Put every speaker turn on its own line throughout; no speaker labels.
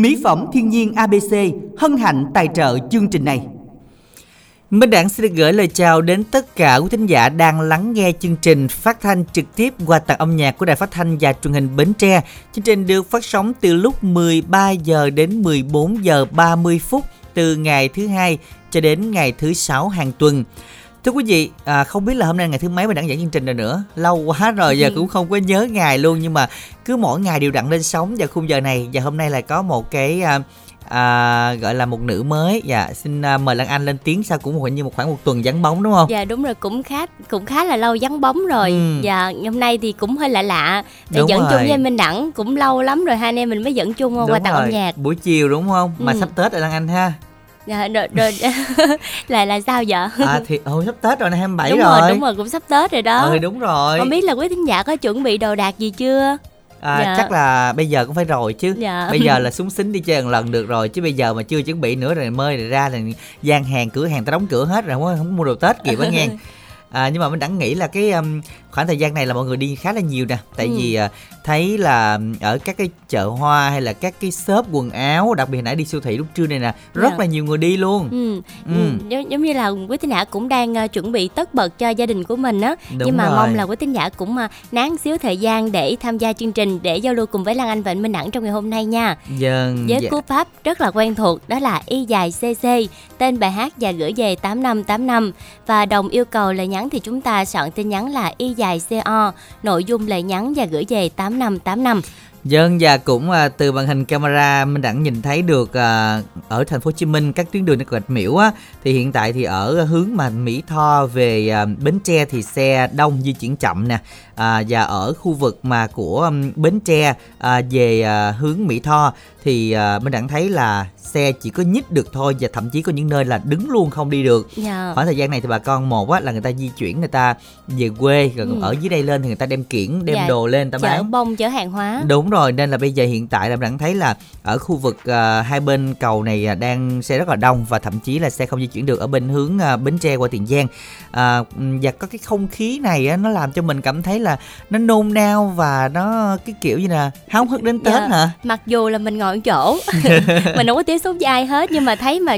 Mỹ phẩm thiên nhiên ABC hân hạnh tài trợ chương trình này. Minh đảng xin được gửi lời chào đến tất cả quý thính giả đang lắng nghe chương trình phát thanh trực tiếp qua tặng âm nhạc của Đài Phát thanh và Truyền hình Bến Tre. Chương trình được phát sóng từ lúc 13 giờ đến 14 giờ 30 phút từ ngày thứ hai cho đến ngày thứ sáu hàng tuần. Thưa quý vị, à, không biết là hôm nay ngày thứ mấy mà đăng dẫn chương trình rồi nữa? Lâu quá rồi, giờ cũng không có nhớ ngày luôn Nhưng mà cứ mỗi ngày đều đặn lên sóng vào khung giờ này. Và hôm nay lại có một cái à, à, gọi là một nữ mới. Dạ xin à, mời lan anh lên tiếng sau cũng hình như một khoảng một tuần vắng bóng đúng không?
Dạ đúng rồi cũng khá cũng khá là lâu vắng bóng rồi. Ừ. và hôm nay thì cũng hơi lạ lạ để dẫn rồi. chung với minh đẳng cũng lâu lắm rồi hai anh em mình mới dẫn chung qua tặng âm nhạc.
buổi chiều đúng không? Mà ừ. sắp tết rồi lan anh ha
dạ rồi, rồi là là sao vậy
à thì hồi sắp tết rồi này 27
đúng
rồi.
rồi đúng rồi cũng sắp tết rồi đó
ừ đúng rồi
không biết là quý thính giả có chuẩn bị đồ đạc gì chưa
À, dạ. chắc là bây giờ cũng phải rồi chứ dạ. bây giờ là súng xính đi chơi một lần được rồi chứ bây giờ mà chưa chuẩn bị nữa rồi mơi rồi ra thì gian hàng cửa hàng ta đóng cửa hết rồi không, không mua đồ tết kịp á nghe à, nhưng mà mình đã nghĩ là cái um, khoảng thời gian này là mọi người đi khá là nhiều nè tại ừ. vì uh, thấy là ở các cái chợ hoa hay là các cái shop quần áo đặc biệt nãy đi siêu thị lúc trưa này nè rất yeah. Dạ. là nhiều người đi luôn
ừ. Ừ. ừ. Giống, giống như là quý tín giả cũng đang uh, chuẩn bị tất bật cho gia đình của mình á nhưng mà rồi. mong là quý tín giả cũng uh, nán xíu thời gian để tham gia chương trình để giao lưu cùng với Lan Anh và anh Minh Đẳng trong ngày hôm nay nha
Dân,
với dạ. cú pháp rất là quen thuộc đó là y dài cc tên bài hát và gửi về tám năm tám năm và đồng yêu cầu lời nhắn thì chúng ta soạn tin nhắn là y dài CO, nội dung lời nhắn và gửi về 8585.
Dân và cũng à, từ màn hình camera mình đã nhìn thấy được à, ở thành phố Hồ Chí Minh các tuyến đường nó gạch miễu á thì hiện tại thì ở hướng mà Mỹ Tho về à, Bến Tre thì xe đông di chuyển chậm nè à, và ở khu vực mà của um, Bến Tre à, về à, hướng Mỹ Tho thì à, mình đã thấy là xe chỉ có nhích được thôi và thậm chí có những nơi là đứng luôn không đi được yeah. Dạ. khoảng thời gian này thì bà con một á là người ta di chuyển người ta về quê rồi ừ. ở dưới đây lên thì người ta đem kiển đem yeah. Dạ. đồ lên ta
chở
bán
bông chở hàng hóa
đúng rồi nên là bây giờ hiện tại là mình thấy là ở khu vực uh, hai bên cầu này à, đang xe rất là đông và thậm chí là xe không di chuyển được ở bên hướng uh, bến tre qua tiền giang uh, và có cái không khí này á, nó làm cho mình cảm thấy là nó nôn nao và nó cái kiểu như là háo hức đến tết. Dạ. hả
mặc dù là mình ngồi ở chỗ mình không có tiếp xúc với ai hết nhưng mà thấy mà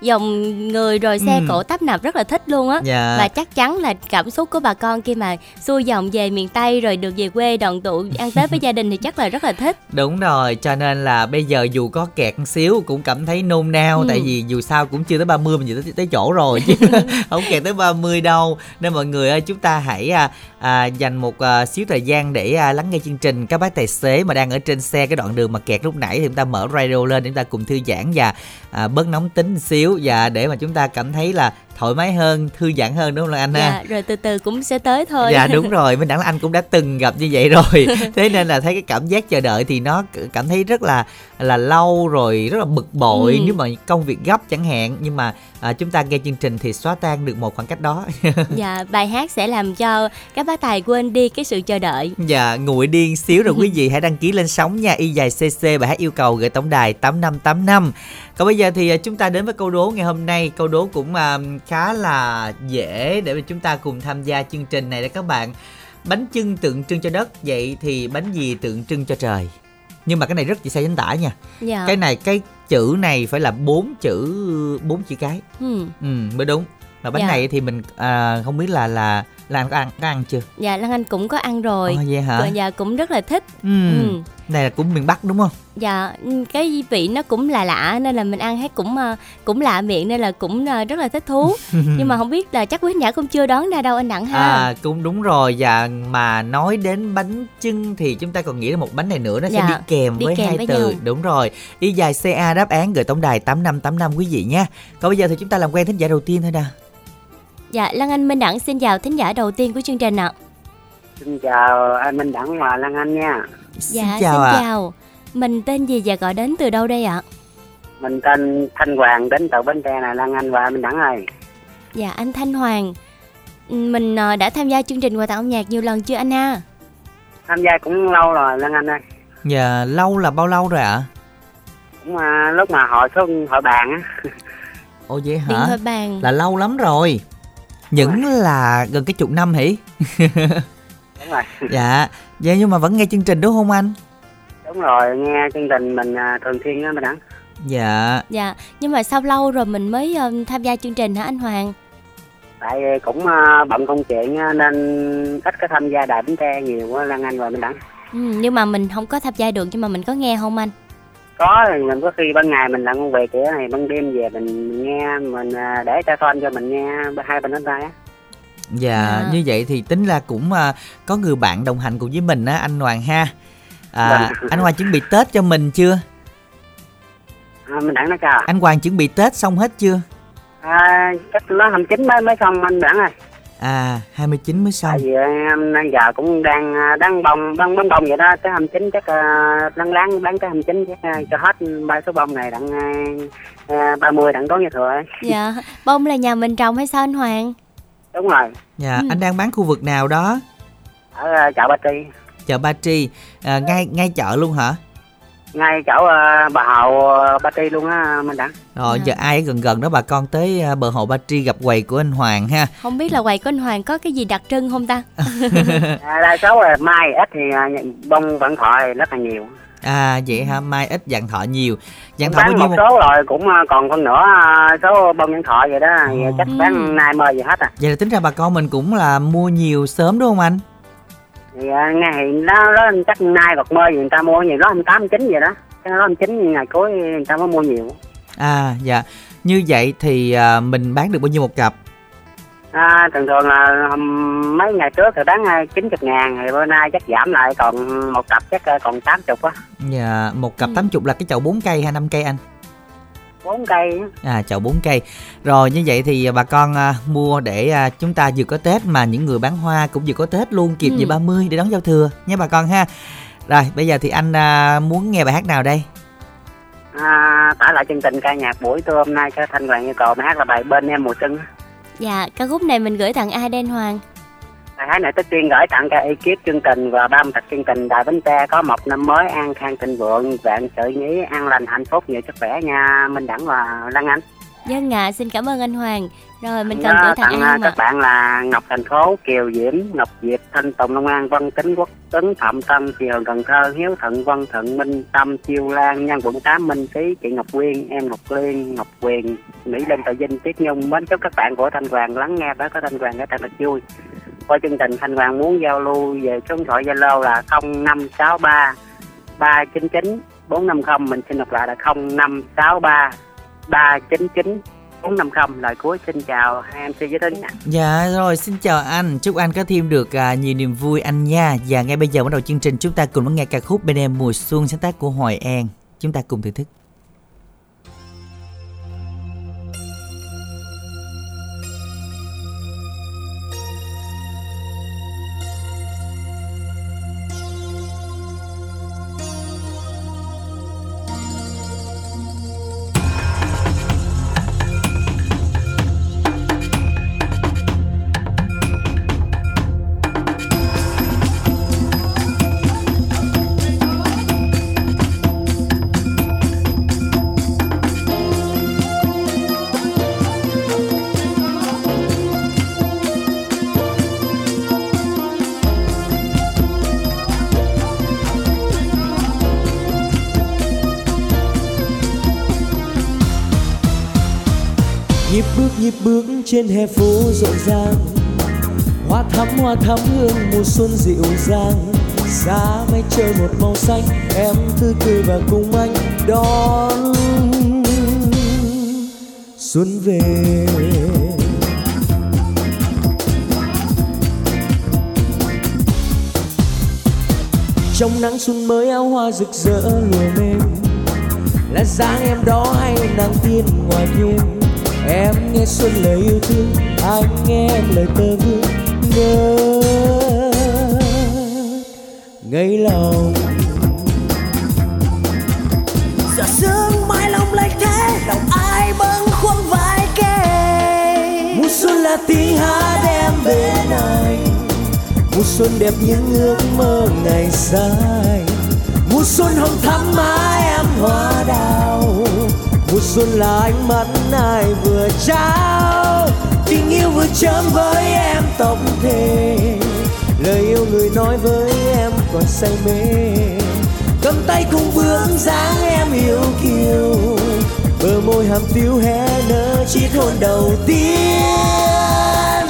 dòng người rồi xe ừ. cổ tấp nập rất là thích luôn á dạ. và chắc chắn là cảm xúc của bà con khi mà xuôi dòng về miền tây rồi được về quê đoàn tụ ăn tết với gia đình thì chắc là rất là thích.
Đúng rồi cho nên là bây giờ dù có kẹt một xíu cũng cảm thấy nôn nao ừ. tại vì dù sao cũng chưa tới 30 mình tới, tới chỗ rồi chứ. Không kẹt tới 30 đâu. Nên mọi người ơi chúng ta hãy à, à, dành một à, xíu thời gian để à, lắng nghe chương trình các bác tài xế mà đang ở trên xe cái đoạn đường mà kẹt lúc nãy thì chúng ta mở radio lên để chúng ta cùng thư giãn và à, bớt nóng tính xíu. Và để mà chúng ta cảm thấy là thoải mái hơn thư giãn hơn đúng không anh
dạ, ha rồi từ từ cũng sẽ tới thôi.
Dạ đúng rồi mình đẳng là anh cũng đã từng gặp như vậy rồi. Thế nên là thấy cái cảm giác chờ đợi thì nó cảm thấy rất là là lâu rồi rất là bực bội ừ. nếu mà công việc gấp chẳng hạn. Nhưng mà à, chúng ta nghe chương trình thì xóa tan được một khoảng cách đó.
Dạ bài hát sẽ làm cho các bác tài quên đi cái sự chờ đợi.
Dạ nguội điên xíu rồi quý vị hãy đăng ký lên sóng nha. Y dài cc bài hát yêu cầu gửi tổng đài tám năm tám năm còn bây giờ thì à, chúng ta đến với câu đố ngày hôm nay câu đố cũng uh, khá là dễ để mà chúng ta cùng tham gia chương trình này đó các bạn bánh chưng tượng trưng cho đất vậy thì bánh gì tượng trưng cho trời nhưng mà cái này rất chỉ sai chính tả nha dạ. cái này cái chữ này phải là bốn chữ bốn chữ cái ừ. ừ mới đúng mà bánh dạ. này thì mình à, không biết là là lan có ăn có ăn chưa?
Dạ lan anh cũng có ăn rồi.
Ồ, vậy hả?
Dạ cũng rất là thích.
Ừ. ừ. này là cũng miền bắc đúng không?
Dạ cái vị nó cũng là lạ nên là mình ăn thấy cũng ờ, cũng lạ miệng nên là cũng ờ, rất là thích thú. Nhưng mà không biết là chắc quý nhã cũng chưa đón ra đâu anh đặng ha.
À cũng đúng rồi. Và mà nói đến bánh chưng thì chúng ta còn nghĩ đến một bánh này nữa nó dạ, sẽ đi kèm đi với kèm hai với từ. nhau. đúng rồi. Y dài ca đáp án gửi tổng đài tám năm tám năm quý vị nhé. Còn bây giờ thì chúng ta làm quen thính giả đầu tiên thôi nè
Dạ, Lan Anh Minh Đẳng xin chào thính giả đầu tiên của chương trình ạ.
Xin chào anh Minh Đẳng và Lan Anh nha.
Dạ, xin chào. Xin chào. Mình tên gì và gọi đến từ đâu đây ạ?
Mình tên Thanh Hoàng đến từ Bến Tre này Lan Anh và Minh Đẳng ơi.
Dạ, anh Thanh Hoàng. Mình ờ, đã tham gia chương trình quà tặng âm nhạc nhiều lần chưa anh ha?
Tham gia cũng lâu rồi Lan Anh ơi.
Dạ, lâu là bao lâu rồi ạ?
Cũng à, lúc mà hội xuống hội bàn á.
Ồ vậy hả?
Điện hội bàn.
Là lâu lắm rồi những là gần cái chục năm hỉ
đúng rồi.
Dạ. Dạ nhưng mà vẫn nghe chương trình đúng không anh?
Đúng rồi nghe chương trình mình à, thường xuyên á mình đẳng
dạ.
Dạ nhưng mà sao lâu rồi mình mới uh, tham gia chương trình hả anh Hoàng?
Tại cũng uh, bận công chuyện nên ít có tham gia đài bánh tre nhiều quá Lan Anh và mình đẳng
ừ, nhưng mà mình không có tham gia được nhưng mà mình có nghe không anh
có mình có khi ban ngày mình làm công việc kiểu này ban đêm về mình nghe mình uh, để cho phone cho mình nghe hai bên đánh tay á.
Dạ à. như vậy thì tính là cũng uh, có người bạn đồng hành cùng với mình á anh Hoàng ha. À, vâng. anh Hoàng chuẩn bị Tết cho mình chưa?
À, mình đặng nó chào
anh Hoàng chuẩn bị Tết xong hết chưa?
À, chắc nó 29 mới mới xong anh đặng ơi
à 29 mới xong. Tại
vì em giờ cũng đang à, đang bông đang bông bông vậy đó. Tới 29 chắc uh, láng láng bán tới 29 chắc uh, cho hết ba số bông này đặng uh, 30 đặng có như thừa ấy.
dạ bông là nhà mình trồng hay sao anh Hoàng?
Đúng rồi.
Dạ ừ. anh đang bán khu vực nào đó?
Ở uh, chợ Ba Tri.
Chợ Ba Tri. À, ngay ngay chợ luôn hả
ngay chỗ uh, bờ hồ uh, Ba Tri luôn á mình đặng
rồi giờ ai gần gần đó bà con tới uh, bờ hồ Ba Tri gặp quầy của anh Hoàng ha?
Không biết là quầy của anh Hoàng có cái gì đặc trưng không ta?
À, đa số là mai ít thì uh, bông vẫn thọ rất là nhiều.
À vậy hả? Mai ít dạng thọ nhiều.
Dạng thọ bao nhiêu một số rồi cũng còn phân nửa số bông dạng thọ vậy đó. Ồ. chắc bán nay mơ gì hết à.
Vậy là tính ra bà con mình cũng là mua nhiều sớm đúng không anh
à, ngày đó, đó chắc nay hoặc mơ gì người ta mua nhiều đó hôm tám chín vậy đó. Cái đó hôm chín ngày cuối người ta mới mua nhiều.
À dạ. Như vậy thì à, mình bán được bao nhiêu một cặp?
À, thường thường là mấy ngày trước thì bán à, chín chục ngàn thì bữa nay chắc giảm lại còn một cặp chắc à, còn tám chục á.
Dạ một cặp ừ. tám chục là cái chậu bốn cây hay năm cây anh
bốn cây
à chậu bốn cây. Rồi như vậy thì bà con à, mua để à, chúng ta vừa có tết mà những người bán hoa cũng vừa có tết luôn kịp ừ. về 30 để đón giao thừa nha bà con ha. Rồi bây giờ thì anh à, muốn nghe bài hát nào đây?
À, tả lại chương trình ca nhạc buổi trưa hôm nay cho thanh hoàng yêu cầu bài hát là bài bên em mùa xuân
dạ ca khúc này mình gửi tặng ai đen hoàng
Bài hát này tất tiên gửi tặng cả ekip chương trình và ban tập chương trình Đài Bến Tre có một năm mới an khang thịnh vượng, vạn sự nhí, an lành, hạnh phúc, nhiều sức khỏe nha Minh Đẳng và Lan Anh.
Dân ạ, xin cảm ơn anh Hoàng. Rồi mình cần gửi tặng ai
Các bạn là Ngọc Thành Phố, Kiều Diễm, Ngọc Diệp, Thanh Tùng, Long An, Vân Tính, Quốc Tuấn, Phạm Tâm, Hường, Cần Thơ, Hiếu Thuận, Vân Thuận, Minh Tâm, Chiêu Lan, Nhân quận 8, Minh Tý, chị Ngọc Quyên, em Ngọc Liên, Ngọc Quyền, Mỹ Linh, Tờ Vinh, Tiết Nhung, mến chúc các bạn của Thanh Hoàng lắng nghe đó có Thanh Hoàng để thật là vui. Qua chương trình Thanh Hoàng muốn giao lưu về số điện thoại Zalo là 0563 399 450 mình xin đọc lại là 0563 399 450 lời cuối xin chào hai MC với tính
Dạ rồi xin chào anh. Chúc anh có thêm được à, nhiều niềm vui anh nha. Và ngay bây giờ bắt đầu chương trình chúng ta cùng lắng nghe ca khúc bên em mùa xuân sáng tác của Hoài An. Chúng ta cùng thưởng thức.
Trên hè phố rộn ràng. Hoa thắm hoa thắm hương, mùa xuân dịu dàng. Xa mây trời một màu xanh, em tươi cười và cùng anh đón xuân về. Trong nắng xuân mới, áo hoa rực rỡ lùa mềm. Là dáng em đó hay nàng tiên ngoài thêm em nghe xuân lời yêu thương anh nghe em lời tơ vương ngơ ngây lòng. Giờ sương mai lòng lạnh thế lòng ai bâng khuâng vai kề? Mùa xuân là tiếng hát em bên anh. Mùa xuân đẹp những ước mơ ngày dài. Mùa xuân hồng thắm má em hoa đào mùa xuân là ánh mắt ai vừa trao. Tình yêu vừa chớm với em tổng thể. Lời yêu người nói với em còn say mê. Cầm tay cùng bước dáng em yêu kiều. Bờ môi hàm tiếu hé nở chiếc hôn đầu tiên.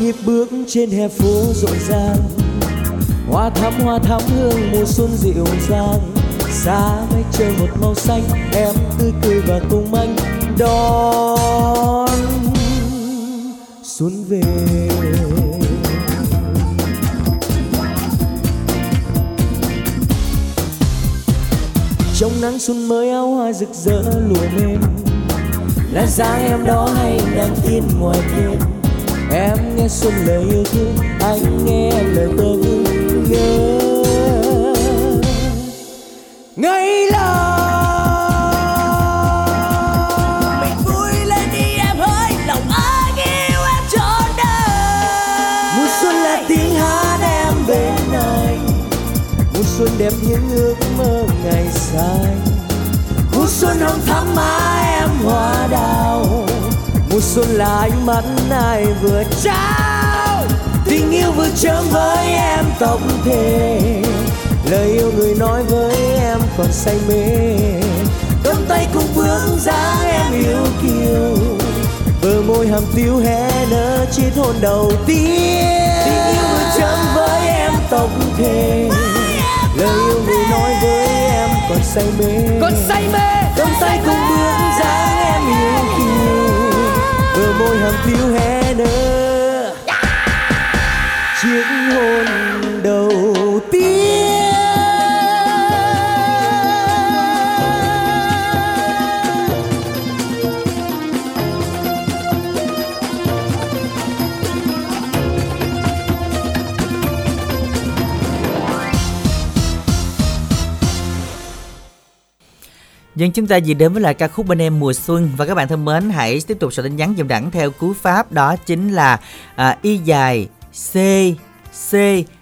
Nhịp bước trên hè phố rộn ràng. Hoa thắm hoa thắm hương mùa xuân dịu dàng. Xa mây trời một màu xanh, em tươi cười và cùng anh đón xuân về. Trong nắng xuân mới, áo hoa rực rỡ lùa lên là dáng em đó hay nắng tin ngoài kia em nghe xuân lời yêu thương anh nghe lời tơ ngư ngơ ngây lòng mình vui lên đi em hỡi lòng ai yêu em trọn đời. Mùa xuân là tiếng hát em bên anh mùa xuân đẹp những ước mơ ngày xanh. Mùa xuân hồng thắm má em hoa đào mùa xuân là ánh mắt ai vừa trao. Tình yêu vừa chớm với em tóc thề lời yêu người nói với em còn say mê. Cầm tay cùng bước dáng em yêu kiều. Bờ môi hàm tiếu hé nở chiếc hôn đầu tiên. Tình yêu vừa chớm với em tóc thề lời yêu người nói với em còn say mê.
Còn say mê.
Cầm tay cùng bước dáng em yêu kiều môi hàm phiêu hé nở. Chiếc hôn
Dân chúng ta vừa đến với lại ca khúc bên em mùa xuân. Và các bạn thân mến hãy tiếp tục soạn tin nhắn dùm đẳng theo cú pháp. Đó chính là à, y dài c c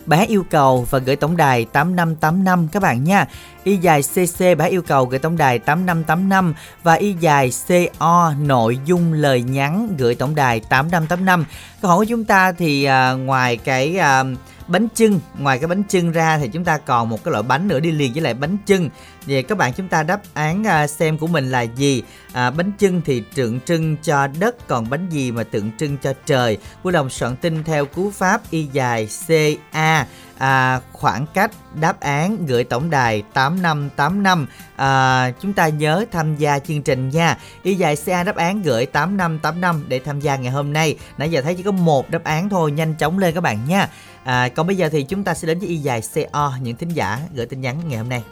bài hát yêu cầu và gửi tổng đài 8585 các bạn nha. Y dài CC bài hát yêu cầu gửi tổng đài 8585 và y dài CO nội dung lời nhắn gửi tổng đài 8585. Câu hỏi của chúng ta thì à, ngoài cái à, bánh trưng ngoài cái bánh trưng ra thì chúng ta còn một cái loại bánh nữa đi liền với lại bánh trưng vậy các bạn chúng ta đáp án à, xem của mình là gì? À, bánh trưng thì tượng trưng cho đất còn bánh gì mà tượng trưng cho trời? Vui lòng soạn tin theo cú pháp y dài ca à, khoảng cách đáp án gửi tổng đài 8585 à, chúng ta nhớ tham gia chương trình nha. Y dài ca đáp án gửi 8585 để tham gia ngày hôm nay. Nãy giờ thấy chỉ có một đáp án thôi nhanh chóng lên các bạn nha. À, còn bây giờ thì chúng ta sẽ đến với y dài co những thính giả gửi tin nhắn ngày hôm nay.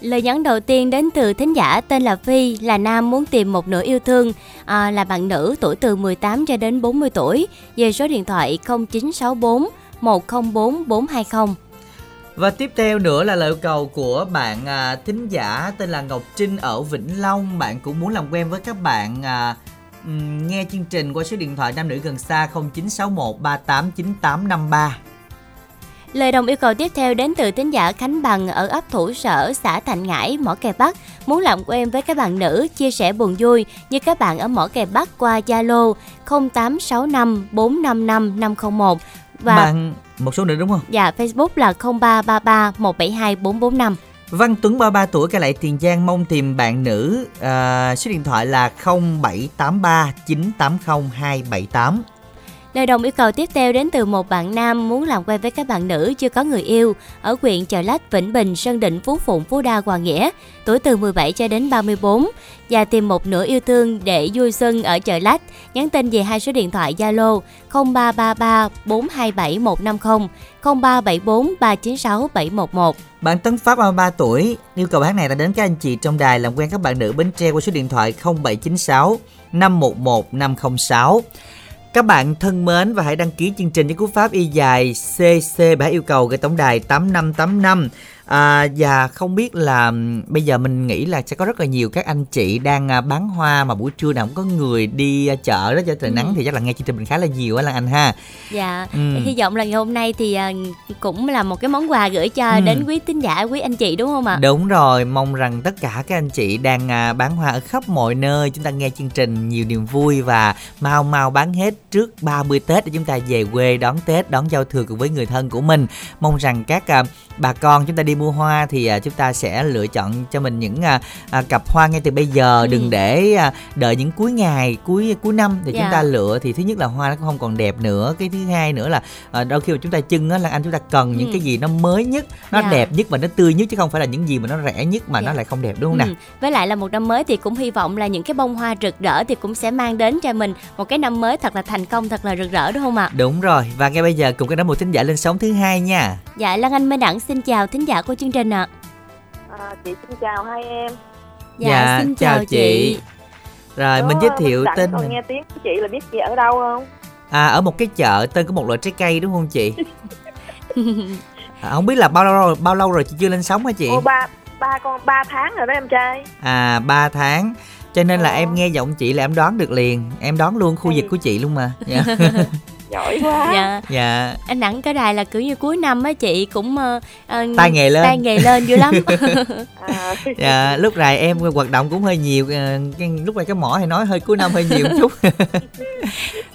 Lời nhắn đầu tiên đến từ thính giả tên là Phi, là nam muốn tìm một nửa yêu thương, à, là bạn nữ tuổi từ 18 cho đến 40 tuổi, về số điện thoại 0964 104 420.
Và tiếp theo nữa là lời cầu của bạn à, thính giả tên là Ngọc Trinh ở Vĩnh Long. Bạn cũng muốn làm quen với các bạn à, nghe chương trình qua số điện thoại nam nữ gần xa 0961 389853.
Lời đồng yêu cầu tiếp theo đến từ tín giả Khánh Bằng ở ấp Thủ Sở, xã Thành Ngãi, Mỏ Kè Bắc. Muốn làm quen với các bạn nữ, chia sẻ buồn vui như các bạn ở Mỏ Kè Bắc qua Zalo 0865 455 501
và bạn một số nữa đúng không?
Dạ, Facebook là 0333 172 445.
Văn Tuấn 33 tuổi kể lại Tiền Giang mong tìm bạn nữ à, số điện thoại là 0783 980 278.
Lời đồng yêu cầu tiếp theo đến từ một bạn nam muốn làm quen với các bạn nữ chưa có người yêu ở huyện Chợ Lách, Vĩnh Bình, Sơn Định, Phú Phụng, Phú Đa, Hòa Nghĩa, tuổi từ 17 cho đến 34 và tìm một nửa yêu thương để vui xuân ở Chợ Lách. Nhắn tin về hai số điện thoại Zalo 0333 427 150 0374 396 711.
Bạn Tấn Pháp 33 tuổi yêu cầu hát này đã đến các anh chị trong đài làm quen các bạn nữ Bến Tre qua số điện thoại 0796 511 506. Các bạn thân mến và hãy đăng ký chương trình với cú pháp y dài CC bả yêu cầu gửi tổng đài 8585 À, và không biết là bây giờ mình nghĩ là sẽ có rất là nhiều các anh chị đang à, bán hoa mà buổi trưa nào cũng có người đi à, chợ đó cho trời ừ. nắng thì chắc là nghe chương trình mình khá là nhiều á lan anh ha
dạ ừ. hy vọng là ngày hôm nay thì à, cũng là một cái món quà gửi cho ừ. đến quý tín giả quý anh chị đúng không ạ
đúng rồi mong rằng tất cả các anh chị đang bán hoa ở khắp mọi nơi chúng ta nghe chương trình nhiều niềm vui và mau mau bán hết trước 30 Tết để chúng ta về quê đón Tết đón giao thừa cùng với người thân của mình mong rằng các bà con chúng ta đi mua hoa thì à, chúng ta sẽ lựa chọn cho mình những à, à, cặp hoa ngay từ bây giờ ừ. đừng để đợi những cuối ngày cuối cuối năm thì chúng ta dạ. lựa thì thứ nhất là hoa nó cũng không còn đẹp nữa cái thứ hai nữa là đôi khi mà chúng ta trưng á là anh chúng ta cần ừ. những cái gì nó mới nhất nó. Dạ. đẹp nhất và nó tươi nhất chứ không phải là những gì mà nó rẻ nhất mà nó dạ. lại không đẹp đúng không ừ. nào
với lại là một năm mới thì cũng hy vọng là những cái bông hoa rực rỡ thì cũng sẽ mang đến cho mình một cái năm mới thật là thành công thật là rực rỡ đúng không ạ
đúng rồi và ngay bây giờ cùng cái đó một thính giả lên sóng thứ hai nha
dạ lan anh minh đẳng xin chào thính giả của chương trình ạ.
À, chị xin chào hai em.
Dạ, dạ xin chào, chào chị. chị. Rồi Đó, mình giới thiệu tên
còn nghe tiếng của chị là biết chị ở đâu không?
À ở một cái chợ tên của một loại trái cây đúng không chị? À, không biết là bao lâu rồi bao lâu rồi chị chưa lên sóng hả chị?
Ô, ba ba con ba tháng rồi đó em trai.
À ba tháng. Cho nên là em nghe giọng chị là em đoán được liền. Em đoán luôn khu vực của chị luôn mà. Yeah.
Giỏi quá.
Dạ. Dạ. Anh đẳng cái đài là kiểu như cuối năm á chị cũng uh,
tay nghề lên.
tay nghề lên dữ lắm.
À. dạ lúc này em hoạt động cũng hơi nhiều cái, lúc này cái mỏ hay nói hơi cuối năm hơi nhiều một chút.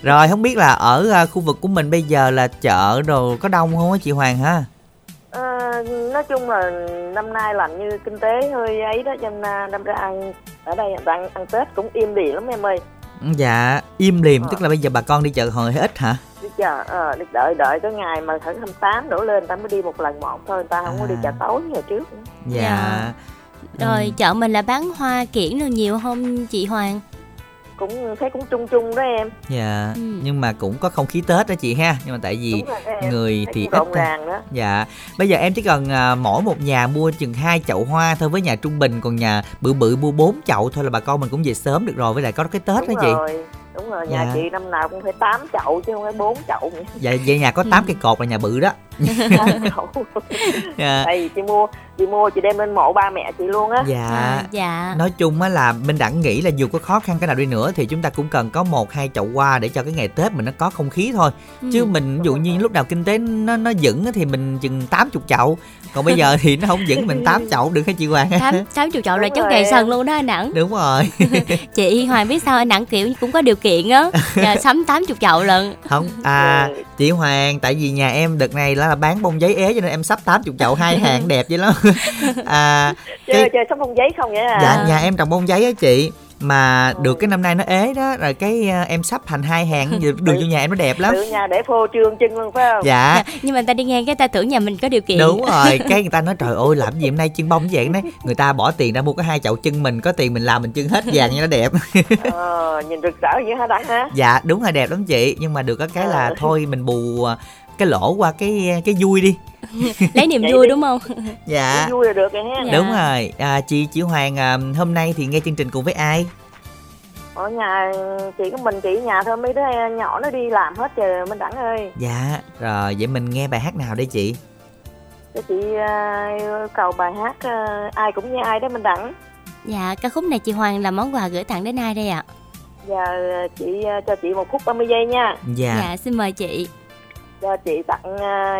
Rồi không biết là ở khu vực của mình bây giờ là chợ đồ có đông không á chị Hoàng ha?
À, nói chung là năm nay làm như kinh tế hơi ấy đó cho nên năm ra ăn ở đây ăn ăn Tết cũng im lì lắm em ơi
dạ im liềm ờ. tức là bây giờ bà con đi chợ hồi ít hả
đi chợ ờ đi đợi đợi cái ngày mà thử 28 đổ lên ta mới đi một lần một thôi người ta không à. có đi chợ à. tối như hồi trước
dạ, dạ.
rồi ừ. chợ mình là bán hoa kiển được nhiều không chị Hoàng
cũng thấy cũng chung chung đó em.
Dạ ừ. nhưng mà cũng có không khí tết đó chị ha. Nhưng mà tại vì người thì ít
đó.
dạ bây giờ em chỉ cần à, mỗi một nhà mua chừng hai chậu hoa thôi với nhà trung bình còn nhà bự bự mua bốn chậu thôi là bà con mình cũng về sớm được rồi với lại có cái tết
đúng
đó chị.
rồi đúng rồi nhà dạ. chị năm nào cũng phải 8 chậu chứ không phải 4 chậu nữa.
dạ vậy nhà có 8 cây cột là nhà bự đó
dạ. Đây, chị mua chị mua chị đem lên mộ ba mẹ chị luôn á
dạ à, dạ nói chung á là minh đẳng nghĩ là dù có khó khăn cái nào đi nữa thì chúng ta cũng cần có một hai chậu hoa để cho cái ngày tết mình nó có không khí thôi ừ. chứ mình ví dụ như lúc nào kinh tế nó nó vững thì mình chừng 80 chậu còn bây giờ thì nó không vững mình 8 chậu được hả chị Hoàng?
Tám tám chục chậu là chốt ngày sân luôn đó anh Đẳng
đúng rồi.
Chị Hoàng biết sao anh Đẳng kiểu cũng có điều kiện á. Sắm tám chục chậu lận
không à chị Hoàng tại vì nhà em đợt này là bán bông giấy ế cho nên em sắp tám chục chậu hai hàng đẹp vậy lắm.
À chơi cái... chơi sắp bông giấy không vậy à?
Dạ nhà em trồng bông giấy á chị mà được cái năm nay nó ế đó. Rồi cái uh, em sắp thành hai hàng đường vô nhà em nó đẹp lắm.
Đường nhà để phô trương chân luôn phải không?
Dạ.
dạ nhưng mà người ta đi ngang cái ta tưởng nhà mình có điều kiện.
Đúng rồi cái người ta nói trời ơi làm gì hôm nay chân bông vậy? Đấy người ta bỏ tiền ra mua cái hai chậu chân mình có tiền mình làm mình chân hết vàng như nó đẹp.
Ờ, nhìn rực rỡ vậy hả đặng hả
dạ đúng là đẹp lắm chị. Nhưng mà được có cái là ờ. thôi mình bù ờ, cái lỗ qua cái cái vui đi.
Lấy niềm vui đúng không?
Dạ.
Vui là được rồi ha
đúng rồi. À, chị chị Hoàng à, hôm nay thì nghe chương trình cùng với ai?
Ở nhà chỉ có mình chị nhà thôi mấy đứa nhỏ nó đi làm hết trời minh đẳng ơi.
Dạ rồi vậy mình nghe bài hát nào đây chị?
Cho chị uh, cầu bài hát uh, ai cũng như ai đó minh đẳng.
Dạ ca khúc này chị Hoàng là món quà gửi tặng đến ai đây ạ?
Dạ chị uh, cho chị một phút 30 giây nha.
Dạ. Dạ xin mời chị
cho chị tặng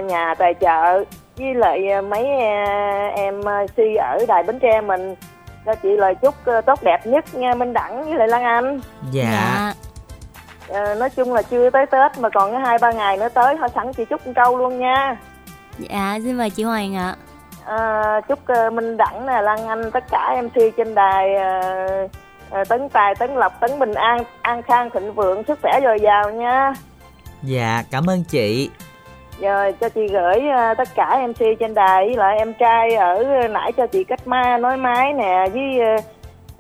nhà tài trợ với lại mấy em si ở đài bến tre mình. Cho chị lời chúc tốt đẹp nhất nha minh đẳng với lại lan anh.
Dạ, dạ.
À, nói chung là chưa tới tết mà còn hai ba ngày nữa tới thôi sẵn chị chúc một câu luôn nha.
Dạ xin mời chị hoàng ạ.
À, chúc uh, minh đẳng nè lan anh tất cả mc trên đài uh, tấn tài tấn lộc tấn bình an an khang thịnh vượng sức khỏe dồi dào nha
dạ cảm ơn chị.
Rồi cho chị gửi uh, tất cả mc trên đài với lại em trai ở nãy cho chị cách ma nói máy nè với uh,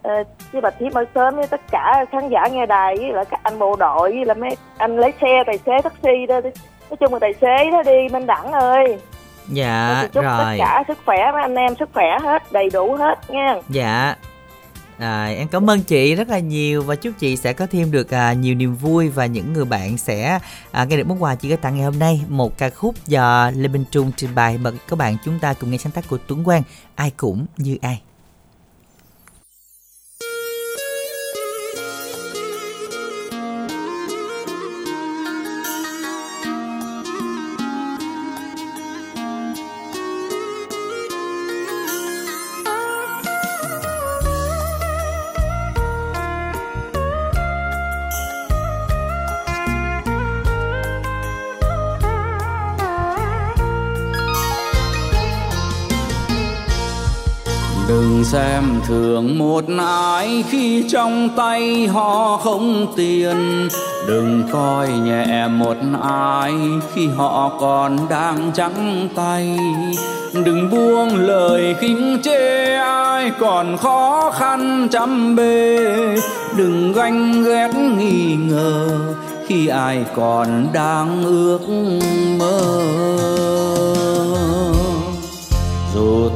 uh, với bà thím ở sớm với tất cả khán giả nghe đài với lại các anh bộ đội với là mấy anh lấy xe tài xế taxi đó nói chung là tài xế đó đi minh đẳng ơi.
Dạ
chúc
rồi.
tất cả sức khỏe mấy anh em sức khỏe hết đầy đủ hết nha.
Dạ À, em cảm ơn chị rất là nhiều và chúc chị sẽ có thêm được à, nhiều niềm vui và những người bạn sẽ à, nghe được món quà chị gửi tặng ngày hôm nay một ca khúc do Lê Minh Trung trình bày mời các bạn chúng ta cùng nghe sáng tác của Tuấn Quang ai cũng như ai.
Thường một ai khi trong tay họ không tiền. Đừng coi nhẹ một ai khi họ còn đang trắng tay. Đừng buông lời khinh chê ai còn khó khăn chăm bề. Đừng ganh ghét nghi ngờ khi ai còn đang ước mơ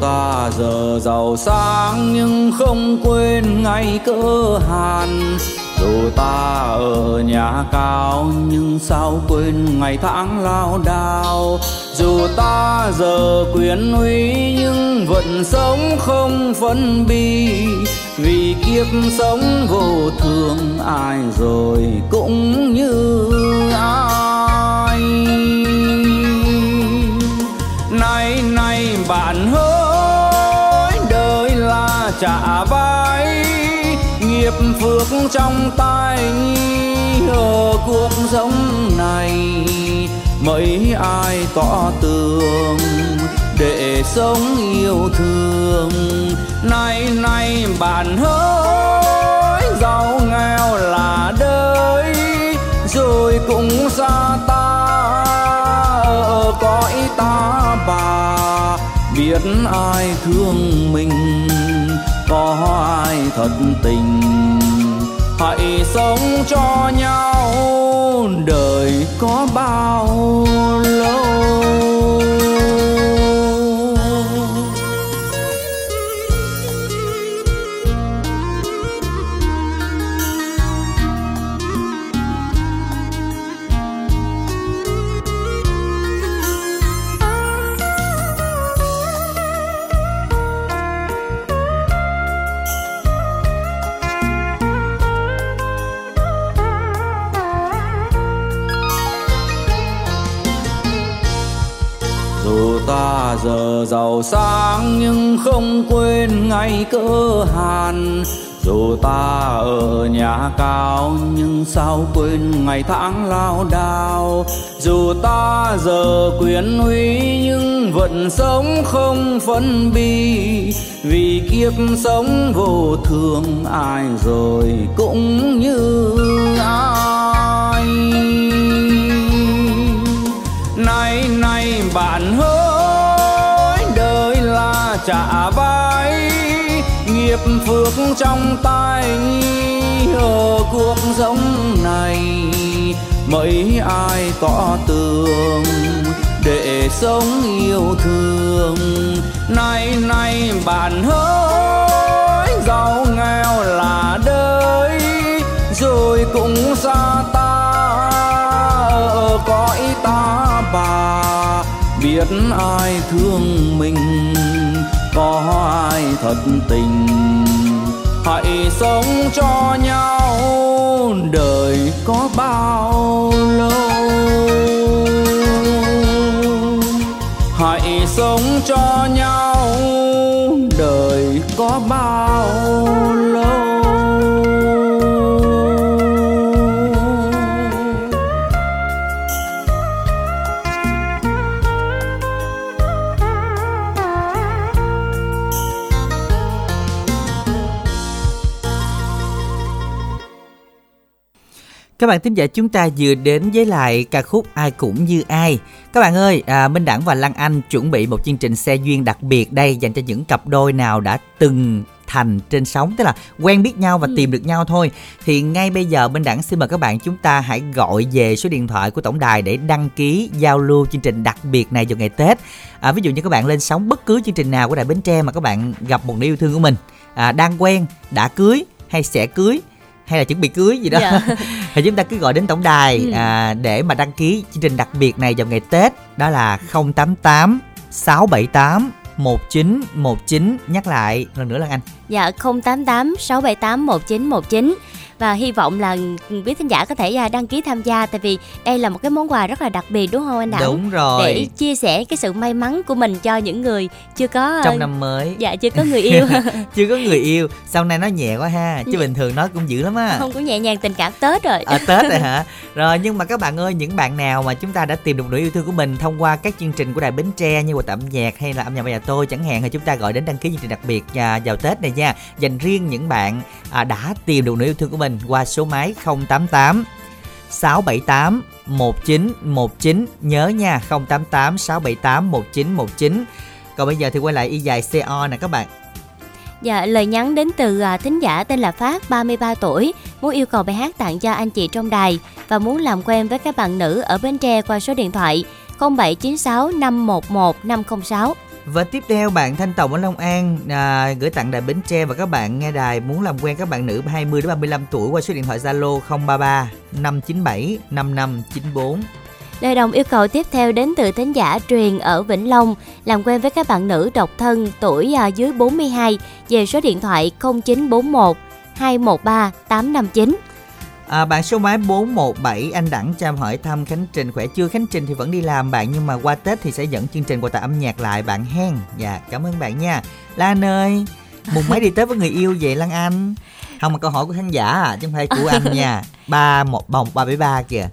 ta giờ giàu sang nhưng không quên ngày cơ hàn. Dù ta ở nhà cao nhưng sao quên ngày tháng lao đao? Dù ta giờ quyền uy nhưng vẫn sống không phân bi. Vì kiếp sống vô thường ai rồi cũng như ai. Nay nay bạn hỡi trả vai nghiệp phước trong tay ở cuộc sống này mấy ai tỏ tường để sống yêu thương. Nay nay bạn hỡi giàu nghèo là đời rồi cũng xa ta ờ, ở cõi ta bà, biết ai thương mình có ai thật tình. Hãy sống cho nhau đời có bao lâu? Giờ giàu sang nhưng không quên ngày cơ hàn. Dù ta ở nhà cao nhưng sao quên ngày tháng lao đao. Dù ta giờ quyền uy nhưng vẫn sống không phân bi. Vì kiếp sống vô thường ai rồi cũng như ai. Nay nay bạn hơn trả vai, nghiệp phước trong tay ở cuộc sống này. Mấy ai tỏ tường để sống yêu thương. Nay nay bạn hỡi giàu nghèo là đời rồi cũng xa ta, ở cõi ta bà. Biết ai thương mình có ai thật tình. Hãy sống cho nhau, đời có bao lâu? Hãy sống cho nhau, đời có bao lâu
Các bạn thính giả chúng ta vừa đến với lại ca khúc Ai cũng như ai. Các bạn ơi, à, Minh Đẳng và Lan Anh chuẩn bị một chương trình xe duyên đặc biệt đây dành cho những cặp đôi nào đã từng thành trên sóng tức là quen biết nhau và ừ. tìm được nhau thôi thì ngay bây giờ bên đẳng xin mời các bạn chúng ta hãy gọi về số điện thoại của tổng đài để đăng ký giao lưu chương trình đặc biệt này vào ngày Tết à, ví dụ như các bạn lên sóng bất cứ chương trình nào của đài Bến Tre mà các bạn gặp một người yêu thương của mình à, đang quen đã cưới hay sẽ cưới hay là chuẩn bị cưới gì đó dạ. thì chúng ta cứ gọi đến tổng đài ừ. à, để mà đăng ký chương trình đặc biệt này vào ngày Tết đó là 088 678 1919 nhắc lại lần nữa là anh.
Dạ 088 678 1919 và hy vọng là quý thính giả có thể à, đăng ký tham gia tại vì đây là một cái món quà rất là đặc biệt đúng không anh Đặng?
Đúng rồi.
Để chia sẻ cái sự may mắn của mình cho những người chưa có
trong năm mới.
Dạ chưa có người yêu.
chưa có người yêu. Sau này nó nhẹ quá ha, chứ bình thường nó cũng dữ lắm á.
Không cũng nhẹ nhàng tình cảm Tết rồi.
À, Tết rồi hả? Rồi nhưng mà các bạn ơi, những bạn nào mà chúng ta đã tìm được nỗi yêu thương của mình thông qua các chương trình của đài Bến Tre như quà âm nhạc hay là âm nhạc nhà tôi chẳng hạn thì chúng ta gọi đến đăng ký chương trình đặc biệt à, vào Tết này nha. Dành riêng những bạn à, đã tìm được nỗi yêu thương của mình mình qua số máy 088 678 1919 nhớ nha 088 678 1919 còn bây giờ thì quay lại y dài CO nè các bạn.
Dạ, lời nhắn đến từ à, thính giả tên là Phát, 33 tuổi, muốn yêu cầu bài hát tặng cho anh chị trong đài và muốn làm quen với các bạn nữ ở Bến Tre qua số điện thoại 0796 511 506.
Và tiếp theo bạn Thanh Tổng ở Long An à, gửi tặng đài Bến Tre và các bạn nghe đài muốn làm quen các bạn nữ 20 đến 35 tuổi qua số điện thoại Zalo 033 597 5594.
Lời đồng yêu cầu tiếp theo đến từ thính giả truyền ở Vĩnh Long làm quen với các bạn nữ độc thân tuổi à, dưới 42 về số điện thoại 0941 213 859.
À, bạn số máy 417 anh Đẳng cho hỏi thăm Khánh Trình. Khỏe chưa? Khánh Trình thì vẫn đi làm bạn nhưng mà qua Tết thì sẽ dẫn chương trình quà tặng âm nhạc lại bạn hen dạ cảm ơn bạn nha. Lan ơi mùng mấy đi Tết với người yêu vậy Lan Anh? Không mà câu hỏi của khán giả à chứ không phải của anh nha. Ba một bồng ba bảy ba kìa.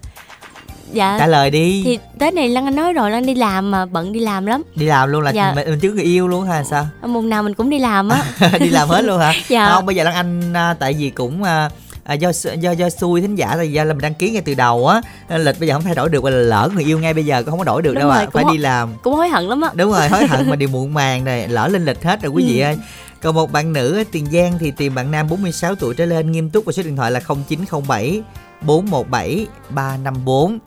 Dạ.
Trả lời đi.
Thì tết này lan anh nói rồi lan đi làm mà bận đi làm lắm.
Đi làm luôn là dạ. mình, mình chứ người yêu luôn hả sao?
Mùng nào mình cũng đi làm á.
Đi làm hết luôn hả? Dạ. Không bây giờ lan anh à, tại vì cũng à, à, do do do xui thính giả là do là mình đăng ký ngay từ đầu á lịch bây giờ không thay đổi được và lỡ người yêu ngay bây giờ cũng không có đổi được đúng đâu rồi, à phải đi làm.
cũng hối hận lắm á.
Đúng rồi hối hận mà điều muộn màng này lỡ lên lịch hết rồi quý vị ừ. ơi. Còn một bạn nữ ở Tiền Giang thì tìm bạn nam 46 tuổi trở lên nghiêm túc và số điện thoại là 0907 417 354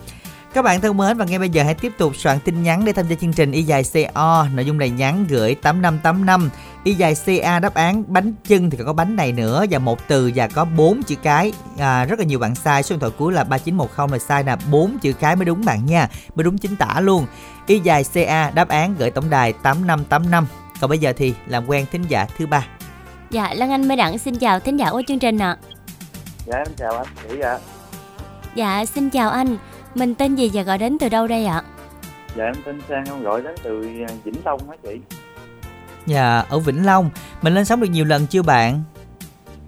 các bạn thân mến và ngay bây giờ hãy tiếp tục soạn tin nhắn để tham gia chương trình y dài CO. Nội dung này nhắn gửi 8585. Y dài CA đáp án bánh chân thì còn có bánh này nữa và một từ và có bốn chữ cái. À, rất là nhiều bạn sai. Số điện thoại cuối là 3910 là sai là bốn chữ cái mới đúng bạn nha. Mới đúng chính tả luôn. Y dài CA đáp án gửi tổng đài 8585. Còn bây giờ thì làm quen thính giả thứ ba.
Dạ, Lan Anh Mai Đặng xin chào thính giả của chương trình ạ. À.
Dạ, em chào anh, chị ạ.
Dạ, xin chào anh. Mình tên gì và gọi đến từ đâu đây ạ?
Dạ em tên Sang em gọi đến từ à, Vĩnh Long á chị.
Dạ ở Vĩnh Long, mình lên sóng được nhiều lần chưa bạn?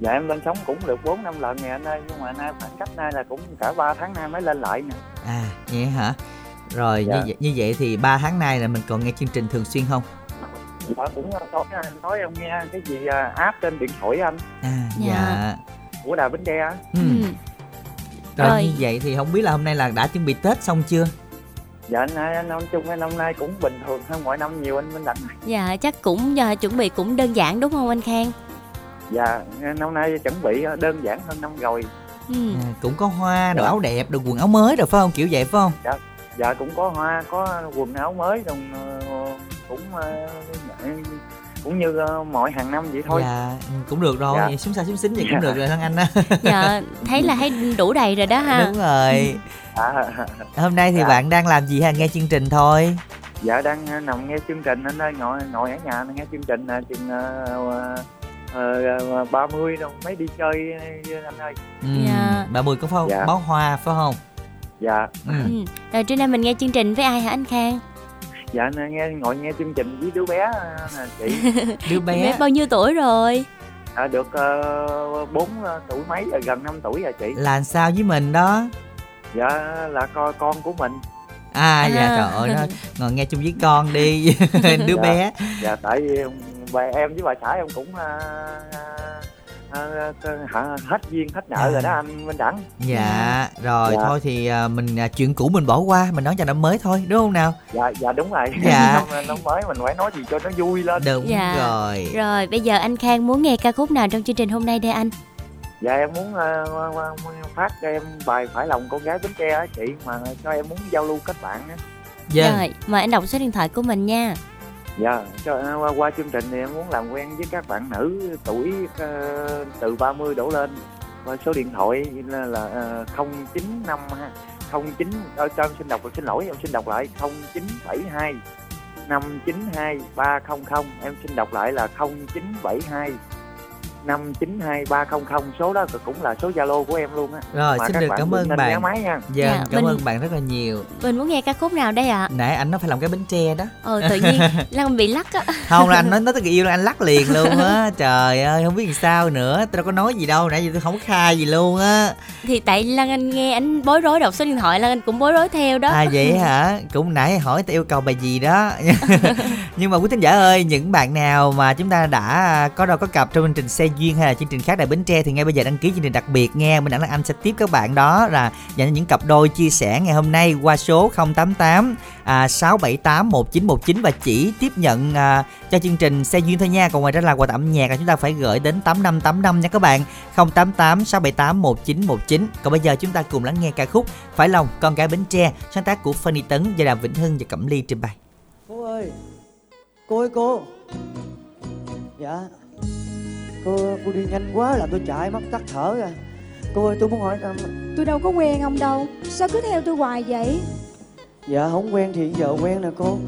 Dạ em lên sóng cũng được 4 năm lần nè anh ơi, nhưng mà nay khoảng cách nay là cũng cả 3 tháng nay mới lên lại nè.
À vậy hả? Rồi dạ. như vậy như vậy thì 3 tháng nay là mình còn nghe chương trình thường xuyên không?
Dạ cũng tối nói em nghe cái gì à, app trên điện thoại anh.
À dạ. dạ.
Của Đà Bến Tre.
Ừ. ừ. Rồi, như vậy thì không biết là hôm nay là đã chuẩn bị Tết xong chưa?
Dạ nay năm chung năm nay cũng bình thường hơn mọi năm nhiều anh Minh Đặng.
Dạ chắc cũng giờ chuẩn bị cũng đơn giản đúng không anh Khang?
Dạ năm nay chuẩn bị đơn giản hơn năm rồi.
Ừ. À, cũng có hoa, đồ dạ. áo đẹp, đồ quần áo mới rồi phải không? Kiểu vậy phải không?
Dạ, dạ cũng có hoa, có quần áo mới rồi ờ, cũng uh, cũng như uh, mọi hàng năm vậy thôi
dạ cũng được rồi dạ. xuống xa xuống xính vậy dạ. cũng được rồi thằng anh á
dạ thấy là thấy đủ đầy rồi đó ha
đúng rồi à. hôm nay thì dạ. bạn đang làm gì ha nghe chương trình thôi
dạ đang ờ, nằm nghe chương trình anh ơi ngồi ngồi ở nhà nghe chương trình nè chừng ba uh, mươi đâu mấy đi chơi anh ơi
ừ, dạ. ba mươi có phải dạ. bó hoa phải không
dạ
ừ. ừ. rồi trưa nay mình nghe chương trình với ai hả anh khang
dạ nghe ngồi nghe chương trình với đứa bé nè chị.
Đứa bé, bé
bao nhiêu tuổi rồi?
À, được ờ, bốn uh, tuổi mấy rồi gần 5 tuổi rồi chị.
Là sao với mình đó?
Dạ là con con của mình.
À, dạ, à. dạ trời ơi nó ngồi nghe chung với con đi đứa
dạ,
bé.
Dạ tại vì bà em với bà xã em cũng uh, à, hết duyên hết nợ à. rồi đó anh Minh Đẳng.
Dạ rồi dạ. thôi thì à, mình à, chuyện cũ mình bỏ qua mình nói cho năm mới thôi đúng không nào?
Dạ dạ đúng rồi.
Dạ.
Năm, năm mới mình phải nói gì cho nó vui lên.
Đúng dạ. rồi.
Rồi bây giờ anh Khang muốn nghe ca khúc nào trong chương trình hôm nay đây anh?
Dạ em muốn uh, phát cho em bài phải lòng con gái bến tre á chị mà cho em muốn giao lưu kết bạn á.
Dạ. rồi mời anh đọc số điện thoại của mình nha
dạ cho à, qua, qua chương trình thì em muốn làm quen với các bạn nữ tuổi uh, từ 30 đổ lên. Và số điện thoại là, là uh, 095 09 ờ, cho em xin đọc xin lỗi em xin đọc lại 0972 592 300 em xin đọc lại là 0972 592300 số đó cũng là số Zalo của em luôn á.
Rồi
Mà
xin được cảm ơn bạn.
Máy nha.
Dạ, dạ cảm mình, ơn bạn rất là nhiều.
Mình muốn nghe ca khúc nào đây ạ? À?
Nãy anh nó phải làm cái bánh tre đó.
Ờ tự nhiên Lan bị lắc á.
Không là anh nói nói tới người yêu là anh lắc liền luôn á. Trời ơi không biết làm sao nữa. Tôi đâu có nói gì đâu, nãy giờ tôi không khai gì luôn á.
Thì tại Lan Anh nghe anh bối rối đọc số điện thoại Lan Anh cũng bối rối theo đó.
À vậy hả? Cũng nãy hỏi tôi yêu cầu bài gì đó. Nhưng mà quý thính giả ơi, những bạn nào mà chúng ta đã có đâu có cặp trong chương trình xe duyên hay là chương trình khác tại Bến Tre thì ngay bây giờ đăng ký chương trình đặc biệt nghe. Mình đã là anh sẽ tiếp các bạn đó là dành cho những cặp đôi chia sẻ ngày hôm nay qua số 088 à, 678 1919 và chỉ tiếp nhận à, cho chương trình xe duyên thôi nha. Còn ngoài ra là quà tặng âm nhạc là chúng ta phải gửi đến 8585 nha các bạn. 088 678 1919 còn bây giờ chúng ta cùng lắng nghe ca khúc Phải lòng con gái Bến Tre sáng tác của Fanny Tấn và Đàm Vĩnh Hưng và Cẩm Ly trình bày.
Cô ơi cô ơi cô. Dạ cô cô đi nhanh quá là tôi chạy mất tắt thở rồi. Cô ơi tôi muốn hỏi um...
tôi đâu có quen ông đâu. Sao cứ theo tôi hoài vậy?
Dạ không quen thì giờ quen nè cô.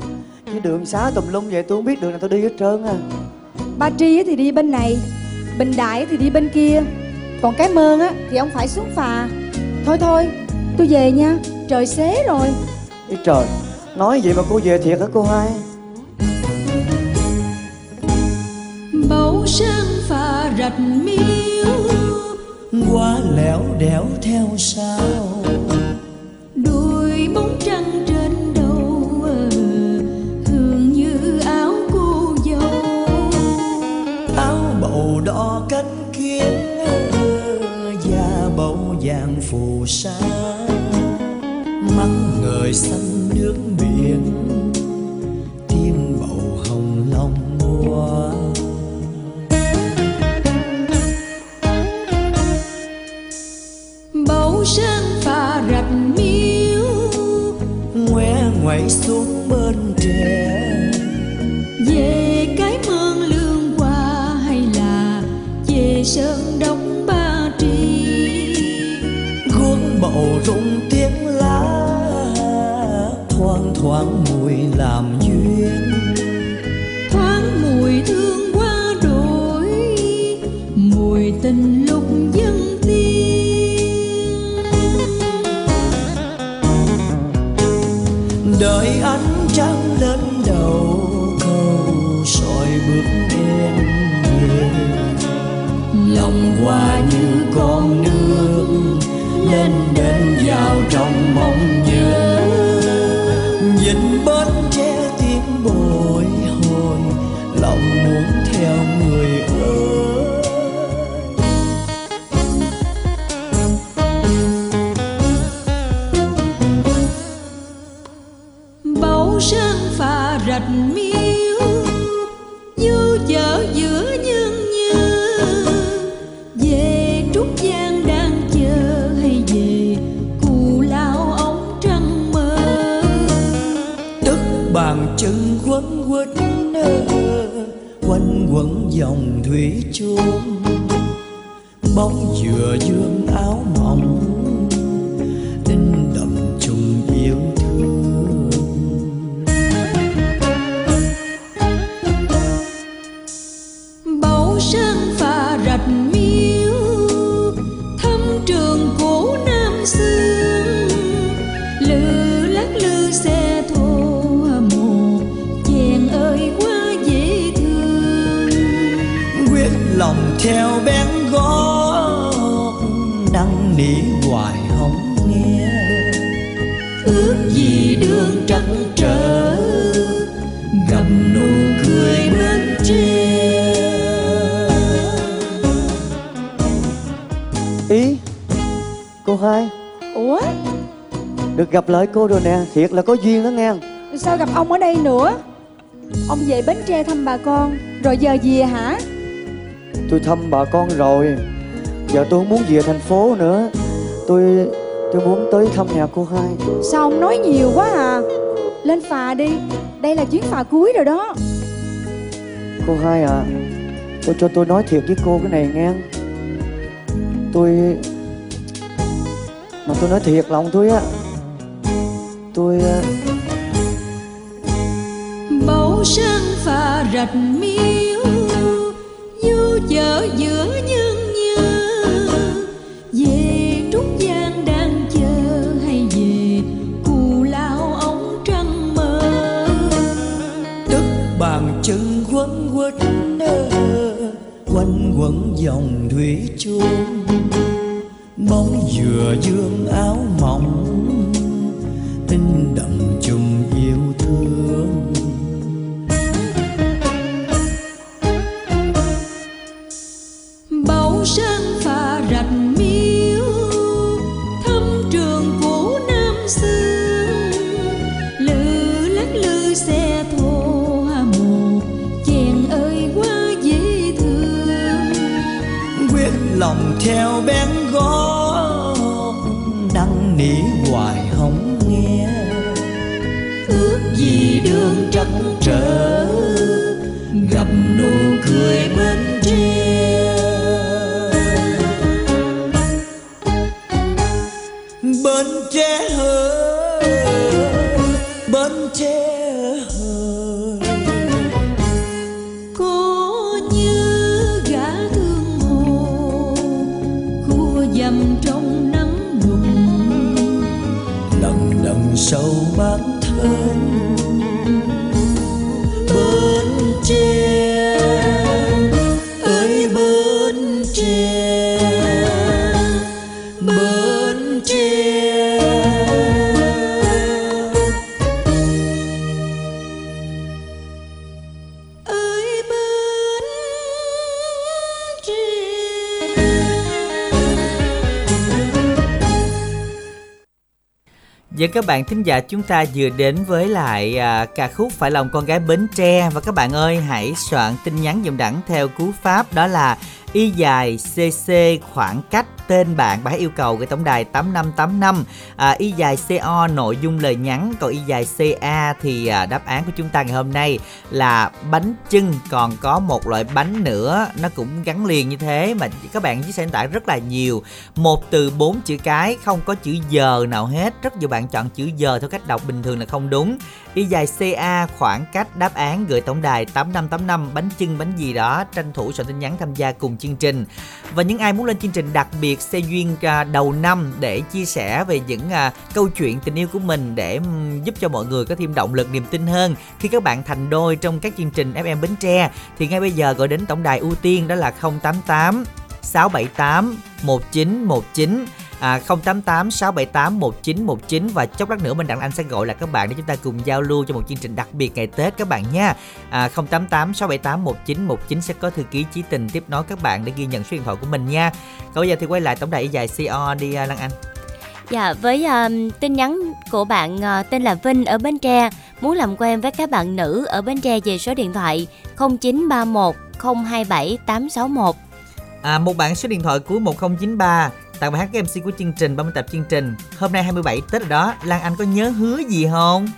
Cái đường xá tùm lum vậy tôi không biết đường nào tôi đi hết trơn à
ba tri thì đi bên này bình đại thì đi bên kia. Còn cái mơn á thì ông phải xuống phà. Thôi thôi tôi về nha. Trời xế rồi.
Ý trời nói vậy mà cô về thiệt hả cô hai?
Bầu sang bạch miêu
qua lẻo đẻo theo sao
đuôi bóng trăng trên đầu ờ, hương như áo cô dâu.
Áo bầu đỏ cánh kiến ờ, da bầu vàng phù sa. Mắt người xanh
cô rồi nè. Thiệt là có duyên đó nghe.
Sao gặp ông ở đây nữa? Ông về bến tre thăm bà con. Rồi giờ về hả?
Tôi thăm bà con rồi. Giờ tôi không muốn về thành phố nữa. Tôi tôi muốn tới thăm nhà cô hai.
Sao ông nói nhiều quá à? Lên phà đi. Đây là chuyến phà cuối rồi đó.
Cô hai à tôi cho tôi nói thiệt với cô cái này nghe. Tôi mà tôi nói thiệt lòng tôi á tôi
bầu sang phà rạch miếu du chợ giữa nhân như về trúc giang đang chờ hay về cù lao ống trăng mơ.
Đất bàn chân quấn quất quanh quẩn dòng thủy chuông bóng dừa dương áo mỏng in đậm chung yêu thương.
Bầu sang phà rạch miếu thăm trường cũ năm xưa. Lừ lắc lư xe thô mù chèn ơi quá dễ thương.
Quyết lòng theo bén gót trắc trở gặp nụ cười bên
Và các bạn thính giả chúng ta vừa đến với lại à, ca khúc Phải lòng con gái Bến Tre. Và các bạn ơi hãy soạn tin nhắn dùm đẳng theo cú pháp đó là Y dài CC khoảng cách tên bạn. Và hãy yêu cầu gửi tổng đài 8585 à, Y dài CO nội dung lời nhắn Còn Y dài CA thì à, đáp án của chúng ta ngày hôm nay là bánh chưng. Còn có một loại bánh nữa nó cũng gắn liền như thế Mà các bạn chỉ sẽ tải rất là nhiều. Một từ bốn chữ cái không có chữ giờ nào hết. Rất nhiều bạn chọn chữ giờ theo cách đọc bình thường là không đúng. Y dài CA khoảng cách đáp án gửi tổng đài 8585 bánh chưng bánh gì đó tranh thủ soạn tin nhắn tham gia cùng chương trình. Và những ai muốn lên chương trình đặc biệt xe duyên à, đầu năm để chia sẻ về những à, câu chuyện tình yêu của mình để giúp cho mọi người có thêm động lực, niềm tin hơn. Khi các bạn thành đôi trong các chương trình FM Bến Tre, thì ngay bây giờ gọi đến tổng đài ưu tiên đó là 088 678 1919 à, 088 678 1919 và chốc lát nữa mình Đặng Anh sẽ gọi là các bạn để chúng ta cùng giao lưu cho một chương trình đặc biệt ngày Tết các bạn nha. À, 088 678 1919 sẽ có thư ký chí tình tiếp nối các bạn để ghi nhận số điện thoại của mình nha. Còn bây giờ thì quay lại tổng đài dài CO đi uh, Lan Anh.
Dạ, với uh, tin nhắn của bạn uh, tên là Vinh ở Bến Tre muốn làm quen với các bạn nữ ở Bến Tre về số điện thoại 0931 027 861.
À, một bạn số điện thoại cuối 1093 tặng bài hát các MC của chương trình 30 tập chương trình. Hôm nay 27 Tết rồi đó, Lan Anh có nhớ hứa gì không?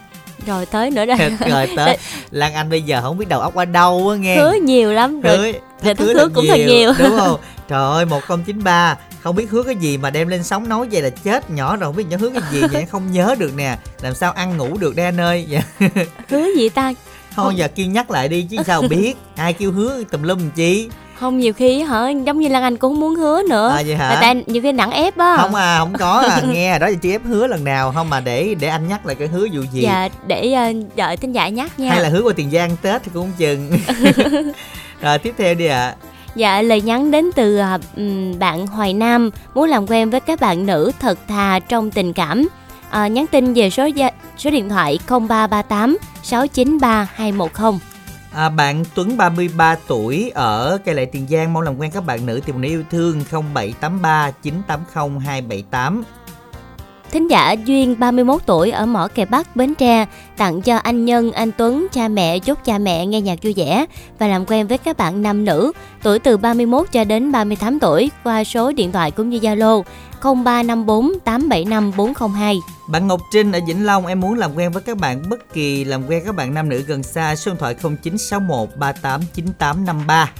Rồi tới nữa đây.
rồi tới. Lan Anh bây giờ không biết đầu óc ở đâu á nghe.
Hứa nhiều lắm rồi.
Hứa,
hứa, hứa, hứa cũng nhiều, thật nhiều.
Đúng không? Trời ơi 1093 không biết hứa cái gì mà đem lên sóng nói vậy là chết nhỏ rồi không biết nhớ hứa cái gì vậy không nhớ được nè làm sao ăn ngủ được đây anh ơi
hứa gì ta
thôi giờ kêu nhắc lại đi chứ sao biết ai kêu hứa tùm lum chi
không nhiều khi hả giống như lan anh cũng muốn hứa nữa
à, vậy hả?
Là tại nhiều khi nặng ép á
không à không có à nghe đó chị ép hứa lần nào không mà để để anh nhắc lại cái hứa vụ gì
dạ để uh, đợi tin giả nhắc nha
hay là hứa qua tiền giang tết thì cũng không chừng rồi tiếp theo đi ạ à.
Dạ, lời nhắn đến từ uh, bạn Hoài Nam muốn làm quen với các bạn nữ thật thà trong tình cảm. Uh, nhắn tin về số gia, số điện thoại 0338 693 210.
À, bạn Tuấn 33 tuổi ở cây lại Tiền Giang mong làm quen các bạn nữ tìm nữ yêu thương 0783 980 278.
Thính giả Duyên 31 tuổi ở Mỏ Kè Bắc, Bến Tre tặng cho anh Nhân, anh Tuấn, cha mẹ, chúc cha mẹ nghe nhạc vui vẻ và làm quen với các bạn nam nữ tuổi từ 31 cho đến 38 tuổi qua số điện thoại cũng như Zalo 0354 875 402.
Bạn Ngọc Trinh ở Vĩnh Long em muốn làm quen với các bạn bất kỳ làm quen các bạn nam nữ gần xa số điện thoại 0961 389853.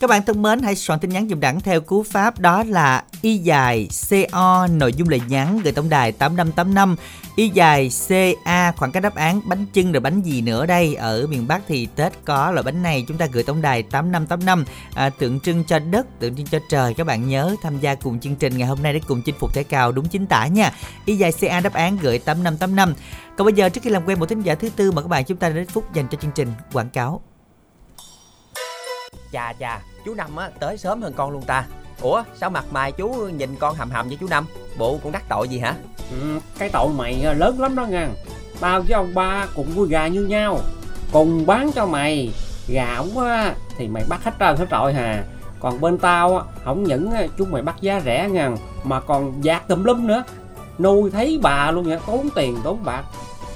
Các bạn thân mến, hãy soạn tin nhắn dùng đẳng theo cú pháp đó là y dài CO nội dung lời nhắn gửi tổng đài 8585 y dài CA khoảng cách đáp án bánh chưng rồi bánh gì nữa đây? Ở miền Bắc thì Tết có loại bánh này chúng ta gửi tổng đài 8585 à, tượng trưng cho đất tượng trưng cho trời các bạn nhớ tham gia cùng chương trình ngày hôm nay để cùng chinh phục thể cao đúng chính tả nha. Y dài CA đáp án gửi 8585 còn bây giờ trước khi làm quen một thính giả thứ tư mà các bạn chúng ta đến phút dành cho chương trình quảng cáo.
Chà chà, chú Năm á tới sớm hơn con luôn ta. Ủa, sao mặt mày chú nhìn con hầm hầm với chú Năm? Bộ con đắc tội gì hả?
Ừ, cái tội mày lớn lắm đó nha. Tao với ông ba cùng nuôi gà như nhau. Cùng bán cho mày. Gà ổng á thì mày bắt hết trơn hết trọi hà. Còn bên tao á, không những chúng mày bắt giá rẻ nha mà còn dạt tùm lum nữa. Nuôi thấy bà luôn nha, tốn tiền tốn bạc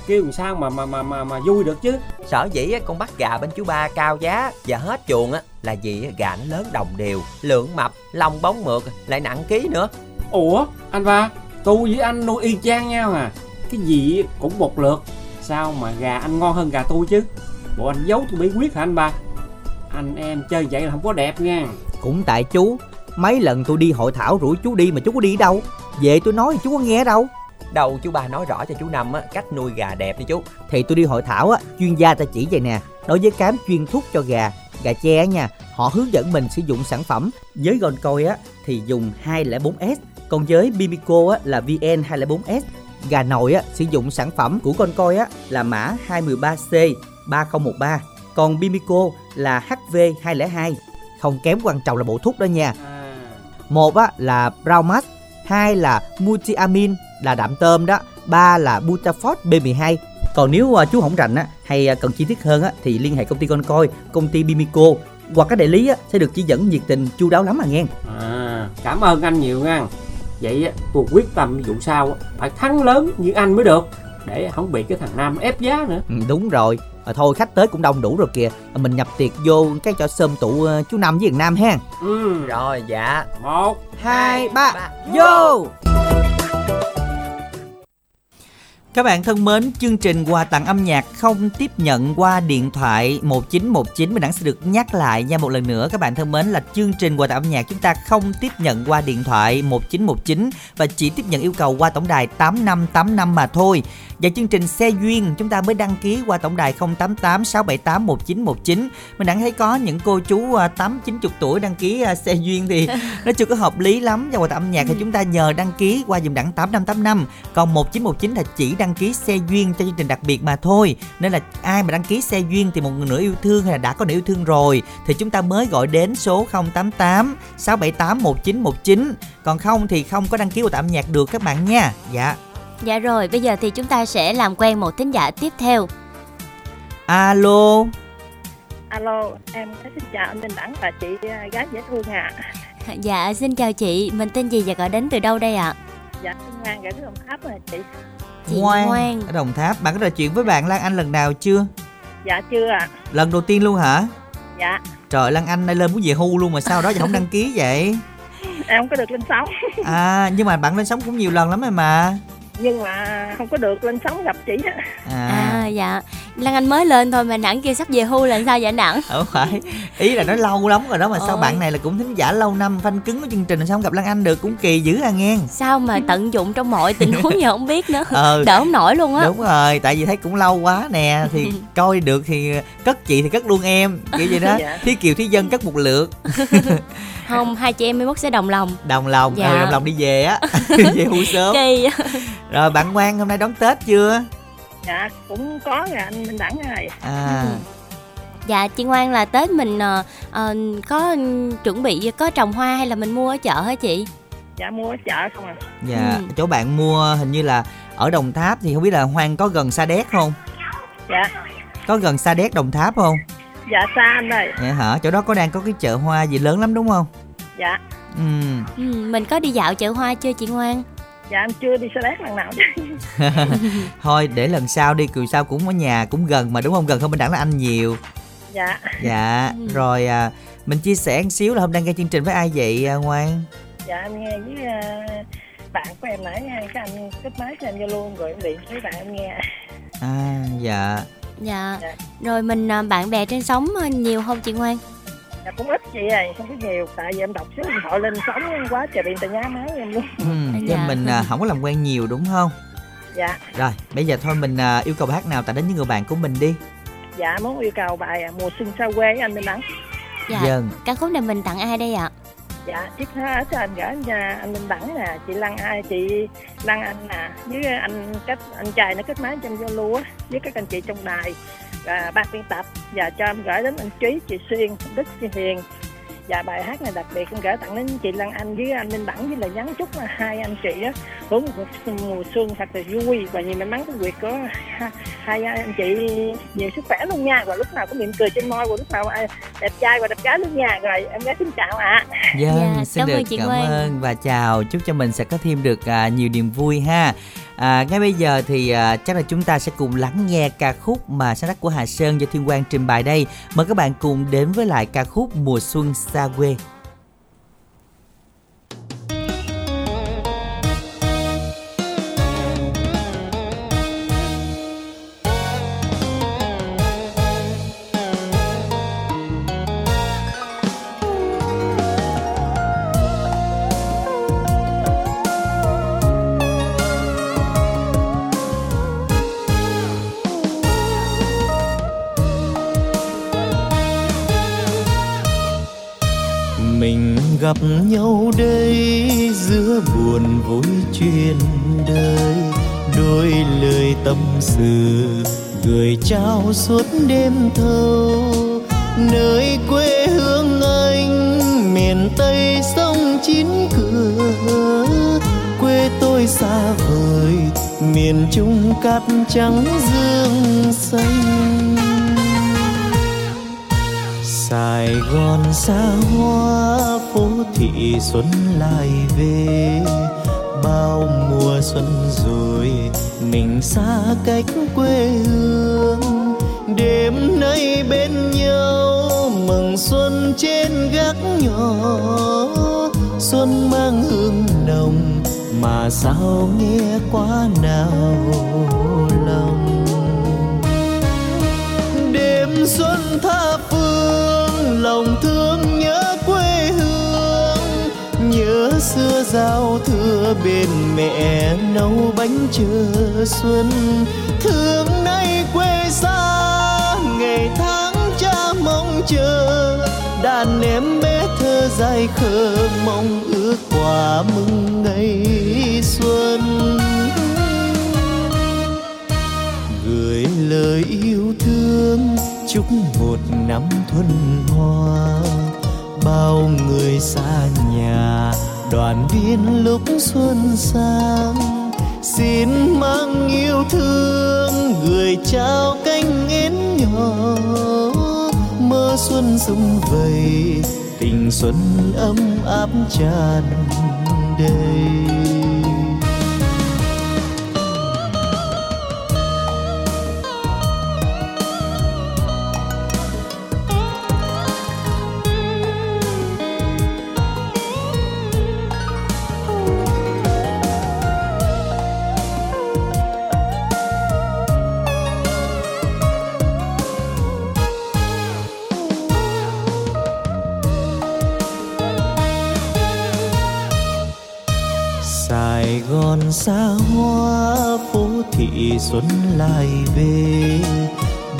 kêu làm sao mà mà mà mà mà vui được chứ
sở dĩ con bắt gà bên chú ba cao giá và hết chuồng á là vì gà nó lớn đồng đều lượng mập lông bóng mượt lại nặng ký nữa.
Ủa anh ba tôi với anh nuôi y chang nhau à? Cái gì cũng một lượt. Sao mà gà anh ngon hơn gà tôi chứ? Bộ anh giấu tôi bí quyết hả anh ba? Anh em chơi vậy là không có đẹp nha.
Cũng tại chú mấy lần tôi đi hội thảo rủ chú đi mà chú có đi đâu? Về tôi nói thì chú có nghe đâu.
Đâu chú ba nói rõ cho chú Năm á, cách nuôi gà đẹp đi chú.
Thì tôi đi hội thảo á, chuyên gia ta chỉ vậy nè Đối với cám chuyên thuốc cho gà, gà tre nha Họ hướng dẫn mình sử dụng sản phẩm. Với Goncoy á, thì dùng 204S Còn với Bimico á, là VN204S Gà nội á, sử dụng sản phẩm của Goncoy á, là mã 213C 3013 Còn Bimico là HV202 Không kém quan trọng là bộ thuốc đó nha. À. Một á, là Braumax hai là multiamin là đạm tôm đó ba là butafort B12 còn nếu uh, chú không rành á hay uh, cần chi tiết hơn á thì liên hệ công ty con coi công ty Bimico hoặc các đại lý á sẽ được chỉ dẫn nhiệt tình chu đáo lắm à nghe.
À cảm ơn anh nhiều nha. Vậy tôi quyết tâm vụ sau phải thắng lớn như anh mới được để không bị cái thằng nam ép giá nữa.
Ừ, đúng rồi. À, thôi khách tới cũng đông đủ rồi kìa. Mình nhập tiệc vô cái cho sơm tụ uh, chú năm với thằng nam ha.
Ừ rồi dạ.
Một
hai ba. vô các bạn thân mến, chương trình quà tặng âm nhạc không tiếp nhận qua điện thoại 1919 mình đã sẽ được nhắc lại nha một lần nữa các bạn thân mến là chương trình quà tặng âm nhạc chúng ta không tiếp nhận qua điện thoại 1919 và chỉ tiếp nhận yêu cầu qua tổng đài 8585 mà thôi. Và chương trình xe duyên chúng ta mới đăng ký qua tổng đài 088 678 1919. Mình đã thấy có những cô chú 8 à, 90 tuổi đăng ký à, xe duyên thì nó chưa có hợp lý lắm. Và quà tặng âm nhạc thì chúng ta nhờ đăng ký qua dùm đẳng 8585. Còn 1919 là chỉ đăng ký xe duyên cho chương trình đặc biệt mà thôi. Nên là ai mà đăng ký xe duyên thì một người nữa yêu thương hay là đã có người yêu thương rồi thì chúng ta mới gọi đến số 088 678 1919. Còn không thì không có đăng ký tặng âm nhạc được các bạn nha. Dạ.
Dạ rồi, bây giờ thì chúng ta sẽ làm quen một thính giả tiếp theo.
Alo.
Alo, em xin chào anh Minh Đẳng và chị à, gái dễ thương ạ.
À. Dạ, xin chào chị, mình tên gì và gọi đến từ đâu đây ạ? À?
Dạ, xin Ngoan, gửi Đồng Tháp rồi chị.
Chị Ngoan, Ngoan.
ở Đồng Tháp, bạn có trò chuyện với bạn Lan Anh lần nào chưa?
Dạ chưa ạ. À.
Lần đầu tiên luôn hả?
Dạ.
Trời Lan Anh nay lên muốn về hưu luôn mà sao đó giờ không đăng ký vậy?
em không có được lên sóng.
à, nhưng mà bạn lên sóng cũng nhiều lần lắm rồi mà
nhưng mà không có được lên sóng gặp chị
à. à dạ. Lan anh mới lên thôi mà nặng kia sắp về hưu là sao vậy nặng
không phải. Ý là nó lâu lắm rồi đó mà Ôi. sao bạn này là cũng thính giả lâu năm phanh cứng của chương trình sao không gặp lan anh được cũng kỳ dữ à nghe.
Sao mà tận dụng trong mọi tình huống giờ không biết nữa. Ờ, đỡ không nổi luôn á.
Đúng rồi tại vì thấy cũng lâu quá nè thì coi được thì cất chị thì cất luôn em kiểu vậy đó. Dạ. thí kiều thí dân cất một lượt.
Không hai chị em mới mốt sẽ đồng lòng.
Đồng lòng dạ. ừ, đồng lòng đi về á. Về hưu sớm.
Kỳ
rồi bạn ngoan hôm nay đón tết chưa?
Dạ cũng có rồi anh minh đẳng rồi
à. Ừ.
dạ chị ngoan là tết mình uh, có chuẩn bị có trồng hoa hay là mình mua ở chợ hả chị?
Dạ mua ở chợ không à.
Dạ ừ. chỗ bạn mua hình như là ở đồng tháp thì không biết là hoang có gần sa đéc không?
Dạ.
Có gần sa đéc đồng tháp không?
Dạ xa anh ơi.
Dạ hả? Chỗ đó có đang có cái chợ hoa gì lớn lắm đúng không?
Dạ.
Ừ. ừ mình có đi dạo chợ hoa chưa chị ngoan
dạ em chưa đi xe lát lần nào.
Thôi để lần sau đi cừu sao cũng ở nhà cũng gần mà đúng không? Gần hơn bên đẳng là anh nhiều.
Dạ.
Dạ ừ. rồi à, mình chia sẻ một xíu là hôm nay nghe chương trình với ai vậy à, ngoan?
Dạ em nghe với uh, bạn của em nãy nha cái anh kết máy cho em vô luôn rồi em điện với bạn em nghe.
À dạ.
Dạ, dạ. rồi mình à, bạn bè trên sóng nhiều không chị ngoan
dạ cũng ít chị ơi không có nhiều tại vì em đọc số điện thoại lên sóng quá trời điện tại nhá máy em luôn.
Ừ, dạ. mình à, không có làm quen nhiều đúng không?
Dạ.
Rồi bây giờ thôi mình à, yêu cầu bài hát nào tặng đến những người bạn của mình đi.
Dạ muốn yêu cầu bài à, mùa xuân xa quê anh Minh Đắng.
Dạ Dân. ca khúc này mình tặng ai đây ạ
dạ trước ha cho anh gửi nhà anh Minh Đẳng nè. Chị Lan ai, chị Lan anh nè. Với anh cách, anh trai nó kết máy trong Zalo á, với các anh chị trong đài. Và ban biên tập. Và cho em gửi đến anh Trí, chị Xuyên, Đức, chị Hiền và bài hát này đặc biệt con gửi tặng đến chị Lan Anh với anh Minh Đẳng với là nhắn chúc hai anh chị á hướng một mùa xuân thật là vui và nhiều may mắn cái việc có hai anh chị nhiều sức khỏe luôn nha. Và lúc nào có niềm cười trên môi và lúc nào đẹp trai và đẹp gái luôn nha. Rồi em gái xin chào ạ. À.
Dạ, dạ, xin cảm được ơn chị cảm ơn và chào. Chúc cho mình sẽ có thêm được uh, nhiều niềm vui ha À, ngay bây giờ thì à, chắc là chúng ta sẽ cùng lắng nghe ca khúc mà sáng tác của Hà Sơn do Thiên Quang trình bày đây. Mời các bạn cùng đến với lại ca khúc Mùa xuân xa quê.
Gặp nhau đây, giữa buồn vui chuyện đời. Đôi lời tâm sự, gửi trao suốt đêm thâu nơi quê hương anh, miền tây sông chín cửa. Quê tôi xa vời, miền trung cát trắng dương xanh. Sài Gòn xa hoa phố xuân lại về, bao mùa xuân rồi mình xa cách quê hương. Đêm nay bên nhau, mừng xuân trên gác nhỏ. Xuân mang hương nồng, mà sao nghe quá nào lòng. Đêm xuân tha phương, lòng thương giao thừa bên mẹ nấu bánh trưa xuân. Thương nay quê xa, ngày tháng cha mong chờ. Đàn em bé thơ dài khờ, mong ước quà mừng ngày xuân. Gửi lời yêu thương, chúc một năm thuần hoa bao người xa nhà đoàn viên lúc xuân sang. Xin mang yêu thương, gửi trao cánh én nhỏ. Mơ xuân sum vầy, tình xuân ấm áp tràn xuân lại về.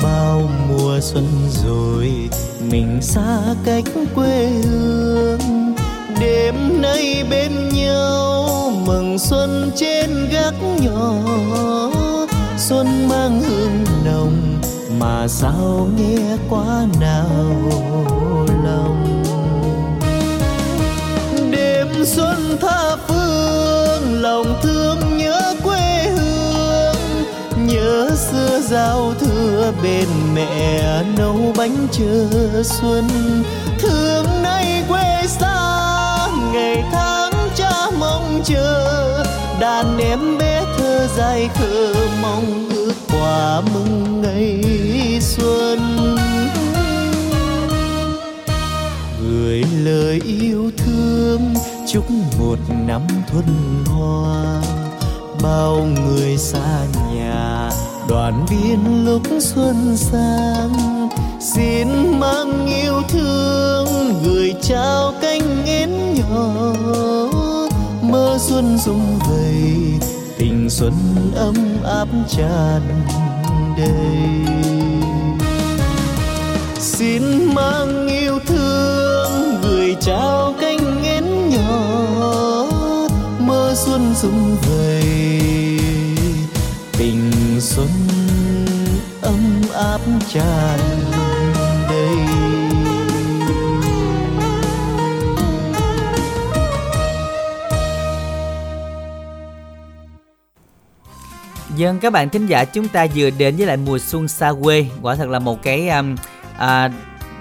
Bao mùa xuân rồi, mình xa cách quê hương. Đêm nay bên nhau, mừng xuân trên gác nhỏ. Xuân mang hương nồng, mà sao nghe quá nào lòng. Đêm xuân tha phương, lòng thương giao thừa bên mẹ nấu bánh chờ xuân. Thương nay quê xa, ngày tháng cha mong chờ. Đàn em bé thơ dài khờ mong ước quà mừng ngày xuân. Gửi lời yêu thương, chúc một năm thuần hoa bao người xa nhà đoàn viên lúc xuân sang, xin mang yêu thương, gửi trao cánh én nhỏ. Mơ xuân rung vầy, tình xuân ấm áp tràn đầy. Xin mang yêu thương, gửi trao cánh én nhỏ. Mơ xuân rung vầy áp tràn đầy.
Dân các bạn thính giả chúng ta vừa đến với lại mùa xuân xa quê. Quả thật là một cái um, à,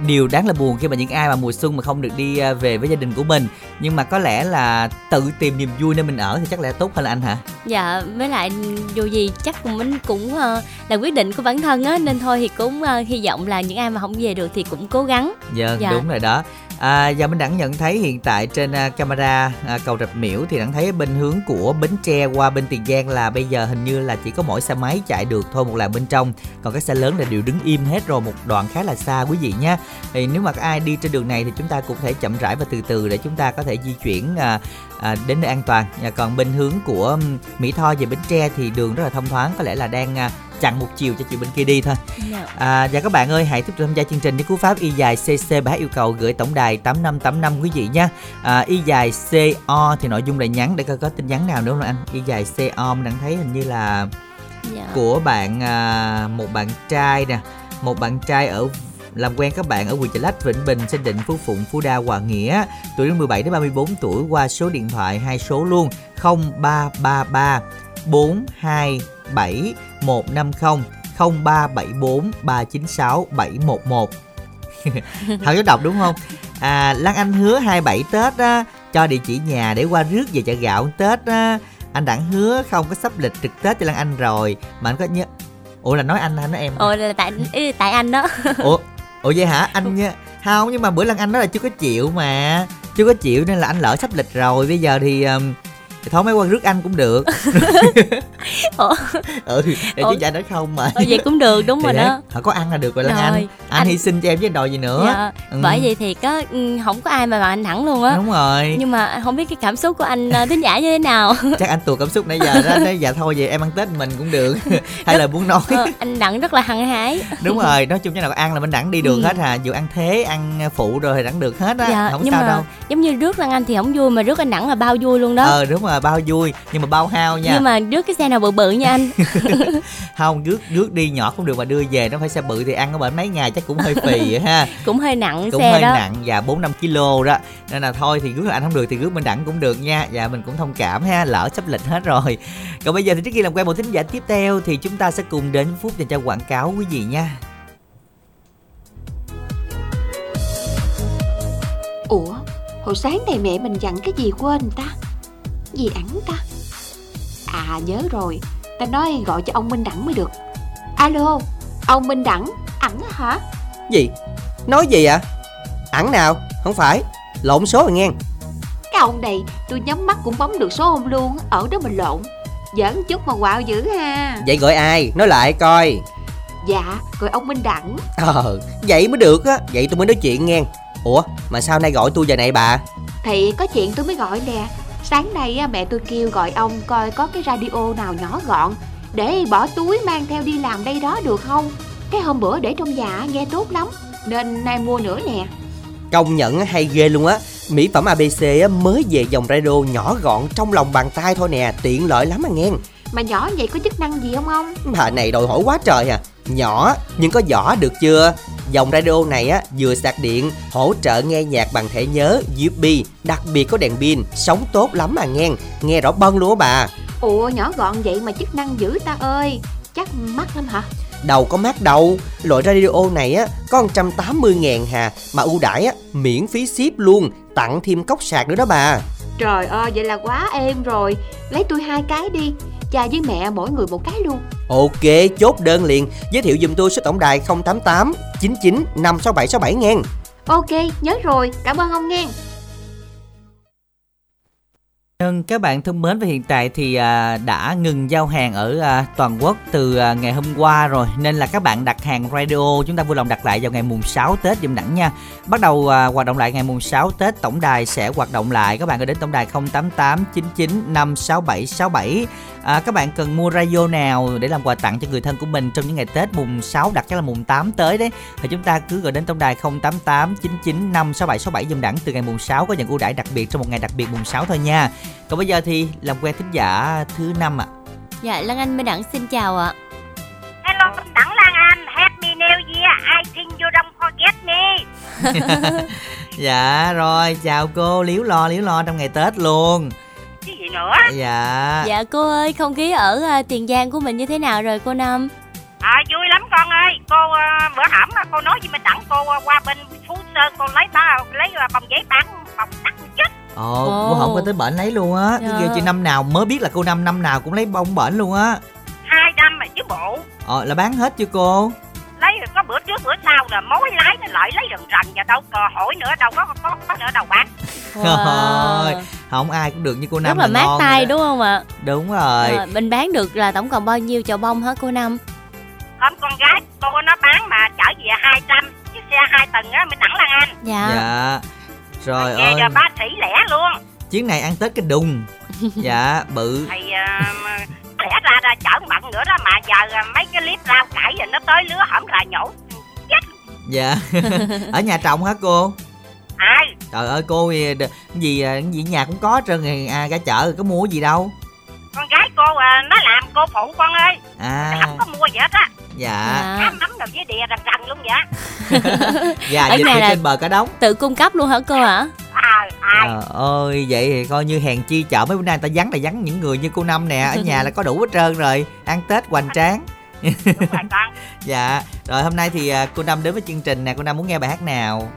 điều đáng là buồn khi mà những ai mà mùa xuân mà không được đi à, về với gia đình của mình. Nhưng mà có lẽ là tự tìm niềm vui nơi mình ở thì chắc lẽ tốt hơn là anh hả?
Dạ với lại dù gì chắc mình cũng uh, là quyết định của bản thân á nên thôi thì cũng uh, hy vọng là những ai mà không về được thì cũng cố gắng.
Dạ, dạ. đúng rồi đó À, và mình đã nhận thấy hiện tại trên uh, camera uh, cầu rạch miễu thì đang thấy bên hướng của bến tre qua bên tiền giang là bây giờ hình như là chỉ có mỗi xe máy chạy được thôi một làn bên trong. Còn các xe lớn là đều đứng im hết rồi một đoạn khá là xa quý vị nhé thì nếu mà ai đi trên đường này thì chúng ta cũng thể chậm rãi và từ từ để chúng ta có thể di chuyển uh, à, đến nơi an toàn và còn bên hướng của mỹ tho về bến tre thì đường rất là thông thoáng có lẽ là đang à, chặn một chiều cho chị bên kia đi thôi dạ. à, và các bạn ơi hãy tiếp tục tham gia chương trình với cú pháp y dài cc bài yêu cầu gửi tổng đài tám năm tám năm quý vị nha à, y dài co thì nội dung là nhắn để coi có tin nhắn nào nữa không anh y dài co mình đang thấy hình như là dạ. của bạn à, một bạn trai nè một bạn trai ở làm quen các bạn ở huyện Chợ Lách, Vĩnh Bình, Sơn Định, Phú Phụng, Phú Đa, Hòa Nghĩa, tuổi 17 đến 34 tuổi qua số điện thoại hai số luôn 0333 427 150 0374 396 711 Thật có đọc đúng không? À, Lan Anh hứa 27 Tết á, cho địa chỉ nhà để qua rước về chợ gạo Tết á. Anh đã hứa không có sắp lịch trực Tết cho Lan Anh rồi Mà anh có nhớ Ủa là nói anh hay nói em?
Ủa là tại tại anh đó
Ủa ủa vậy hả? Anh nha. Không nhưng mà bữa lần anh nói là chưa có chịu mà. Chưa có chịu nên là anh lỡ sắp lịch rồi. Bây giờ thì um, thôi mấy qua rước anh cũng được.
Ủa?
Ừ để chứ cha nói không mà.
Ừ, vậy cũng được đúng thì rồi đấy. đó
họ có ăn là được rồi, rồi anh. Anh anh hy sinh cho em chứ đòi gì nữa. Dạ.
ừ. bởi vậy thì có ừ, không có ai mà bằng anh thẳng luôn á.
Đúng rồi.
Nhưng mà không biết cái cảm xúc của anh ờ, thính giả như thế nào.
Chắc anh tuột cảm xúc nãy giờ đó nói dạ thôi vậy em ăn tết mình cũng được. Hay là muốn nói. Ờ,
anh đặng rất là hăng hái.
Đúng rồi nói chung cái nào ăn là mình đặng đi được ừ. hết hà. Dù ăn thế ăn phụ rồi thì đặng được hết á. Dạ, không
nhưng
sao
mà,
đâu.
giống như rước lan anh thì không vui mà rước anh đặng là bao vui luôn đó.
Ờ đúng rồi bao vui nhưng mà bao hao nha.
Nhưng mà rước cái xe nào bự bự nha anh.
Không rước rước đi nhỏ cũng được mà đưa về nó phải xe bự thì ăn ở bển mấy ngày chắc cũng hơi phì ha.
Cũng hơi nặng
cũng
xe
hơi
đó.
nặng và bốn năm kg đó. Nên là thôi thì rước là anh không được thì rước mình đặng cũng được nha. Dạ mình cũng thông cảm ha lỡ sắp lịch hết rồi. Còn bây giờ thì trước khi làm quen một thính giả tiếp theo thì chúng ta sẽ cùng đến phút dành cho quảng cáo quý vị nha.
Ủa Hồi sáng này mẹ mình dặn cái gì quên ta Gì ẵn ta? À nhớ rồi. Ta nói gọi cho ông Minh Đẳng mới được. Alo Ông Minh Đẳng Ẵn hả?
Gì? Nói gì ạ à? Ẵn nào? Không phải. Lộn số rồi nghe.
Cái ông này Tôi nhắm mắt cũng bấm được số ông luôn Ở đó mình lộn. Giỡn chút mà quạo dữ ha.
Vậy gọi ai? Nói lại coi.
Dạ Gọi ông Minh Đẳng.
Ờ Vậy mới được á. Vậy tôi mới nói chuyện nghe. Ủa mà sao nay gọi tôi giờ này bà?
Thì có chuyện tôi mới gọi nè Sáng nay mẹ tôi kêu gọi ông coi có cái radio nào nhỏ gọn Để bỏ túi mang theo đi làm đây đó được không? Cái hôm bữa để trong nhà nghe tốt lắm Nên nay mua nữa nè.
Công nhận hay ghê luôn á. Mỹ phẩm ABC mới về dòng radio nhỏ gọn trong lòng bàn tay thôi nè Tiện lợi lắm à nghe.
Mà nhỏ vậy có chức năng gì không ông?
Bà này đòi hỏi quá trời à Nhỏ nhưng có vỏ được chưa Dòng radio này á vừa sạc điện, hỗ trợ nghe nhạc bằng thẻ nhớ USB, đặc biệt có đèn pin, sống tốt lắm mà nghe, nghe rõ bân luôn á bà.
Ủa nhỏ gọn vậy mà chức năng dữ ta ơi, chắc mắc lắm hả?
Đầu có mát đâu, loại radio này á có 180 ngàn hà mà ưu đãi á miễn phí ship luôn, tặng thêm cốc sạc nữa đó bà.
Trời ơi vậy là quá êm rồi Lấy tôi hai cái đi Cha với mẹ mỗi người một cái luôn.
Ok chốt đơn liền. Giới thiệu dùm tôi số tổng đài 088 99 56767 nghe.
Ok nhớ rồi. Cảm ơn ông nghe
Vâng, các bạn thân mến và hiện tại thì à, đã ngừng giao hàng ở à, toàn quốc từ à, ngày hôm qua rồi nên là các bạn đặt hàng radio chúng ta vui lòng đặt lại vào ngày mùng 6 Tết dùm đẳng nha. Bắt đầu à, hoạt động lại ngày mùng 6 Tết tổng đài sẽ hoạt động lại. Các bạn có đến tổng đài 0889956767. À, các bạn cần mua radio nào để làm quà tặng cho người thân của mình trong những ngày Tết mùng 6 đặt chắc là mùng 8 tới đấy. Thì chúng ta cứ gọi đến tổng đài 088 99 567 67 dùm đẳng từ ngày mùng 6 có nhận ưu đãi đặc biệt trong một ngày đặc biệt mùng 6 thôi nha. Còn bây giờ thì làm quen thính giả thứ năm ạ. À.
Dạ Lan Anh Minh Đẳng xin chào ạ.
Hello Minh Đẳng Lan Anh, Happy New Year, I think you don't forget me.
dạ rồi, chào cô, liếu lo liếu lo trong ngày Tết luôn.
Cái gì nữa?
Dạ.
Dạ cô ơi, không khí ở uh, Tiền Giang của mình như thế nào rồi cô Năm?
À vui lắm con ơi, cô uh, bữa hổm cô nói với Minh Đẳng cô uh, qua bên Phú Sơn cô lấy ba lấy uh, bông giấy bán bông đắt chết
Ồ, Ồ. cô không có tới bệnh lấy luôn á
Dạ.
Cái chị năm nào mới biết là cô năm năm nào cũng lấy bông bệnh luôn á
hai năm mà chứ bộ
Ờ là bán hết chưa cô
lấy có bữa trước bữa sau là mối lái nó lại lấy rần rần và đâu cò hỏi nữa đâu có có, có nữa đâu bán
Trời Không ai cũng được như cô năm
Rất là mát
ngon
tay
rồi
đúng không ạ?
Đúng rồi
Ờ, mình bán được là tổng cộng bao nhiêu chậu bông hả cô Năm?
không con gái cô nó bán mà chở về 200 chiếc xe hai tầng á mình đẳng lan anh
Dạ.
Dạ
Về
ơi.
giờ bác sĩ lẻ luôn.
Chuyến này ăn Tết cái đùng. Dạ bự.
Thì uh, lẽ ra ra chở bận nữa đó mà giờ à, mấy cái clip rau cải rồi nó tới lứa hổng là nhổ.
Dạ. Ở nhà trồng hả cô?
Ai?
Trời ơi cô gì cái gì nhà cũng có trơn rồi. À, ra chợ có mua gì đâu
con gái cô à, nó làm cô phụ con ơi.
À.
Không có mua gì hết á
dạ.
Ám ấm rồi với đìa rần rần luôn vậy.
Dạ
Ở nhà là-
trên bờ cả đống
Tự cung cấp luôn hả cô hả?
à
Trời ơi vậy thì coi như hèn chi chợ mấy bữa nay người ta vắng là vắng những người như cô Năm nè. Ở nhà là có đủ hết trơn rồi. Ăn Tết hoành tráng.
Đúng rồi con.
Dạ. Rồi hôm nay thì à, cô Năm đến với chương trình nè. Cô Năm muốn nghe bài hát nào?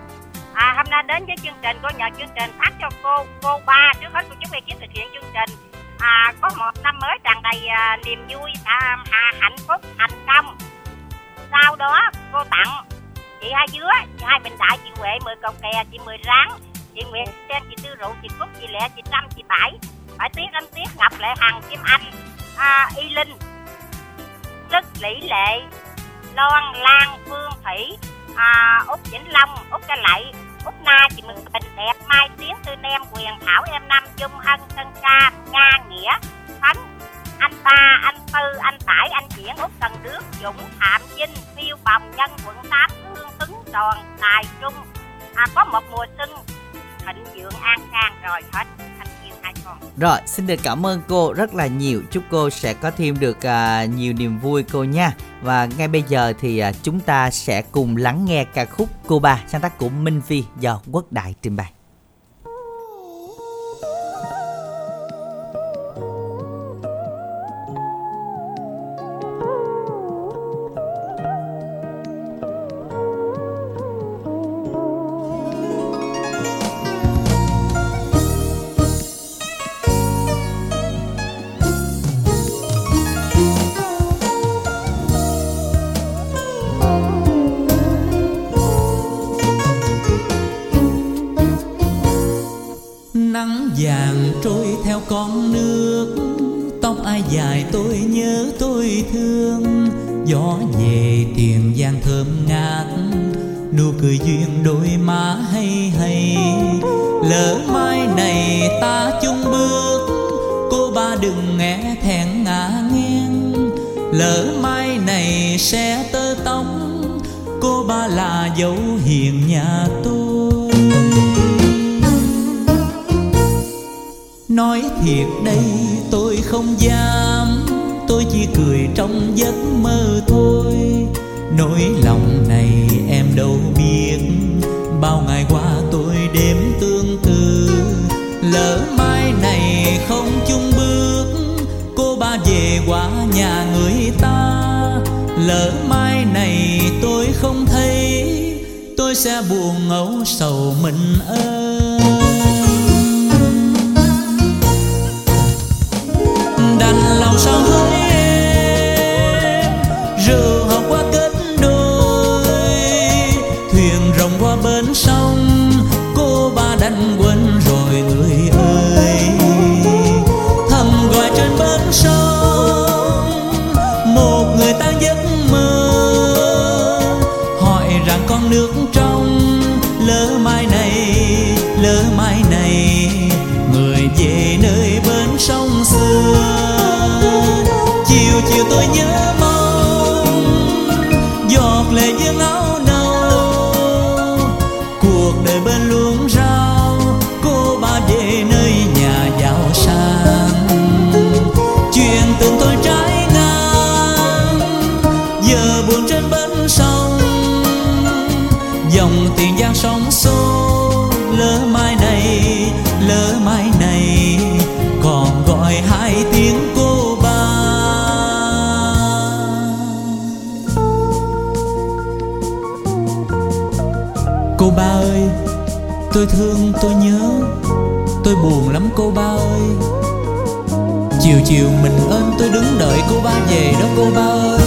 À hôm nay đến với chương trình cô nhờ chương trình phát cho cô cô ba. Trước hết cô chúc ekip thực hiện chương trình à có một năm mới tràn đầy à, niềm vui à, hà hạnh phúc thành công. Sau đó cô tặng chị hai dứa chị hai bình đại chị huệ mười cầu kè chị mười ráng chị nguyễn sen chị tư rượu chị cúc chị lẹ chị trăm chị bảy phải tiết anh tiết ngọc lệ hằng kim anh à, y linh đức lý lệ loan lan phương thủy à, út vĩnh long út ca lạy út na chị mừng bình đẹp. Mai tiến tư nem quyền thảo em năm dung hân tân ca nga nghĩa thánh anh ba anh tư anh tải anh diễn út cần đước dũng phạm vinh phiêu bồng nhân quận tám hương tuấn tròn tài trung. À, có một mùa xuân thịnh vượng an khang rồi hết.
Rồi xin được cảm ơn cô rất là nhiều. Chúc cô sẽ có thêm được à, nhiều niềm vui cô nha. Và ngay bây giờ thì à, chúng ta sẽ cùng lắng nghe ca khúc Cô Ba sáng tác của Minh Phi do Quốc Đại trình bày.
Chiều mình ơn tôi đứng đợi cô ba về đó cô ba ơi.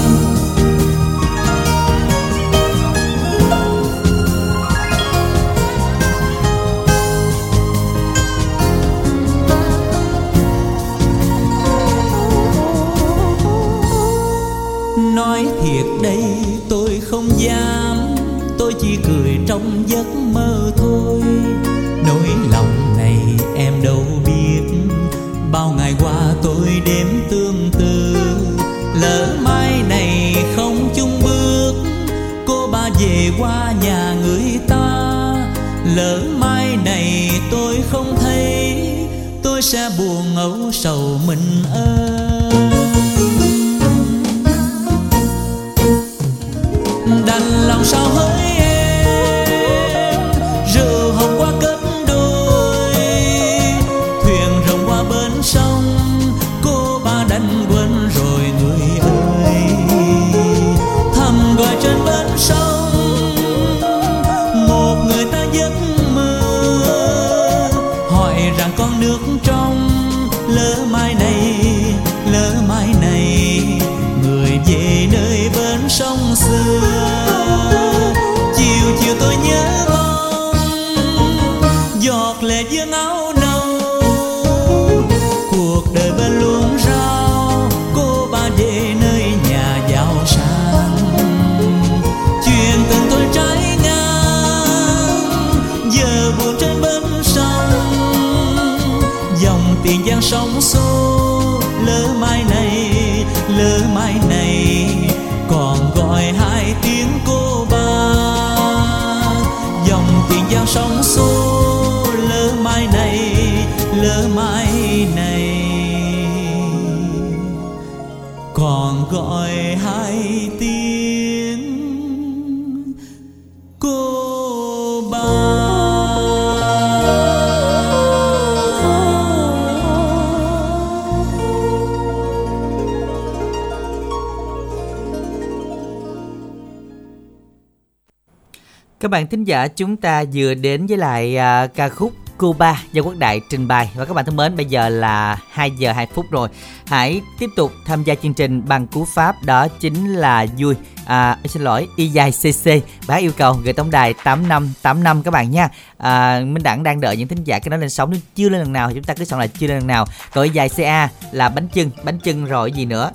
Thính giả chúng ta vừa đến với lại à, ca khúc Cuba do Quốc Đại trình bày. Và các bạn thân mến bây giờ là 2 giờ 2 phút rồi. Hãy tiếp tục tham gia chương trình bằng cú pháp. Đó chính là vui. À, xin lỗi y dài cc bác yêu cầu gửi tổng đài 8585 các bạn nha. À, Minh Đẳng đang đợi những thính giả cái nó lên sóng. Chưa lên lần nào thì chúng ta cứ chọn là chưa lên lần nào. Còn y dài ca là bánh chưng. Bánh chưng rồi gì nữa?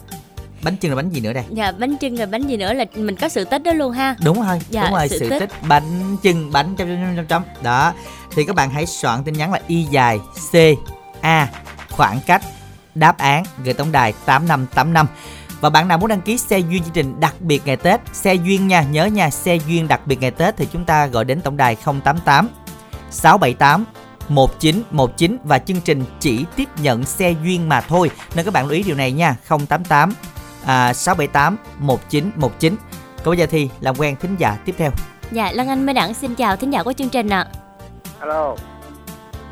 Bánh chưng là bánh gì nữa đây?
Dạ bánh chưng rồi bánh gì nữa là mình có sự tích đó luôn ha.
Đúng rồi
Dạ,
đúng rồi
sự
sự,
tích.
tích. bánh chưng bánh chấm chấm chấm chấm đó. Thì các bạn hãy soạn tin nhắn là y dài c a khoảng cách đáp án gửi tổng đài 8585 và bạn nào muốn đăng ký xe duyên chương trình đặc biệt ngày Tết xe duyên nha nhớ nha xe duyên đặc biệt ngày Tết thì chúng ta gọi đến tổng đài 088 678 1919 và chương trình chỉ tiếp nhận xe duyên mà thôi. Nên các bạn lưu ý điều này nha 088 à, 678 1919 Còn bây giờ thì làm quen thính giả tiếp theo.
Dạ Lan Anh Minh Đẳng xin chào thính giả của chương trình ạ.
Alo.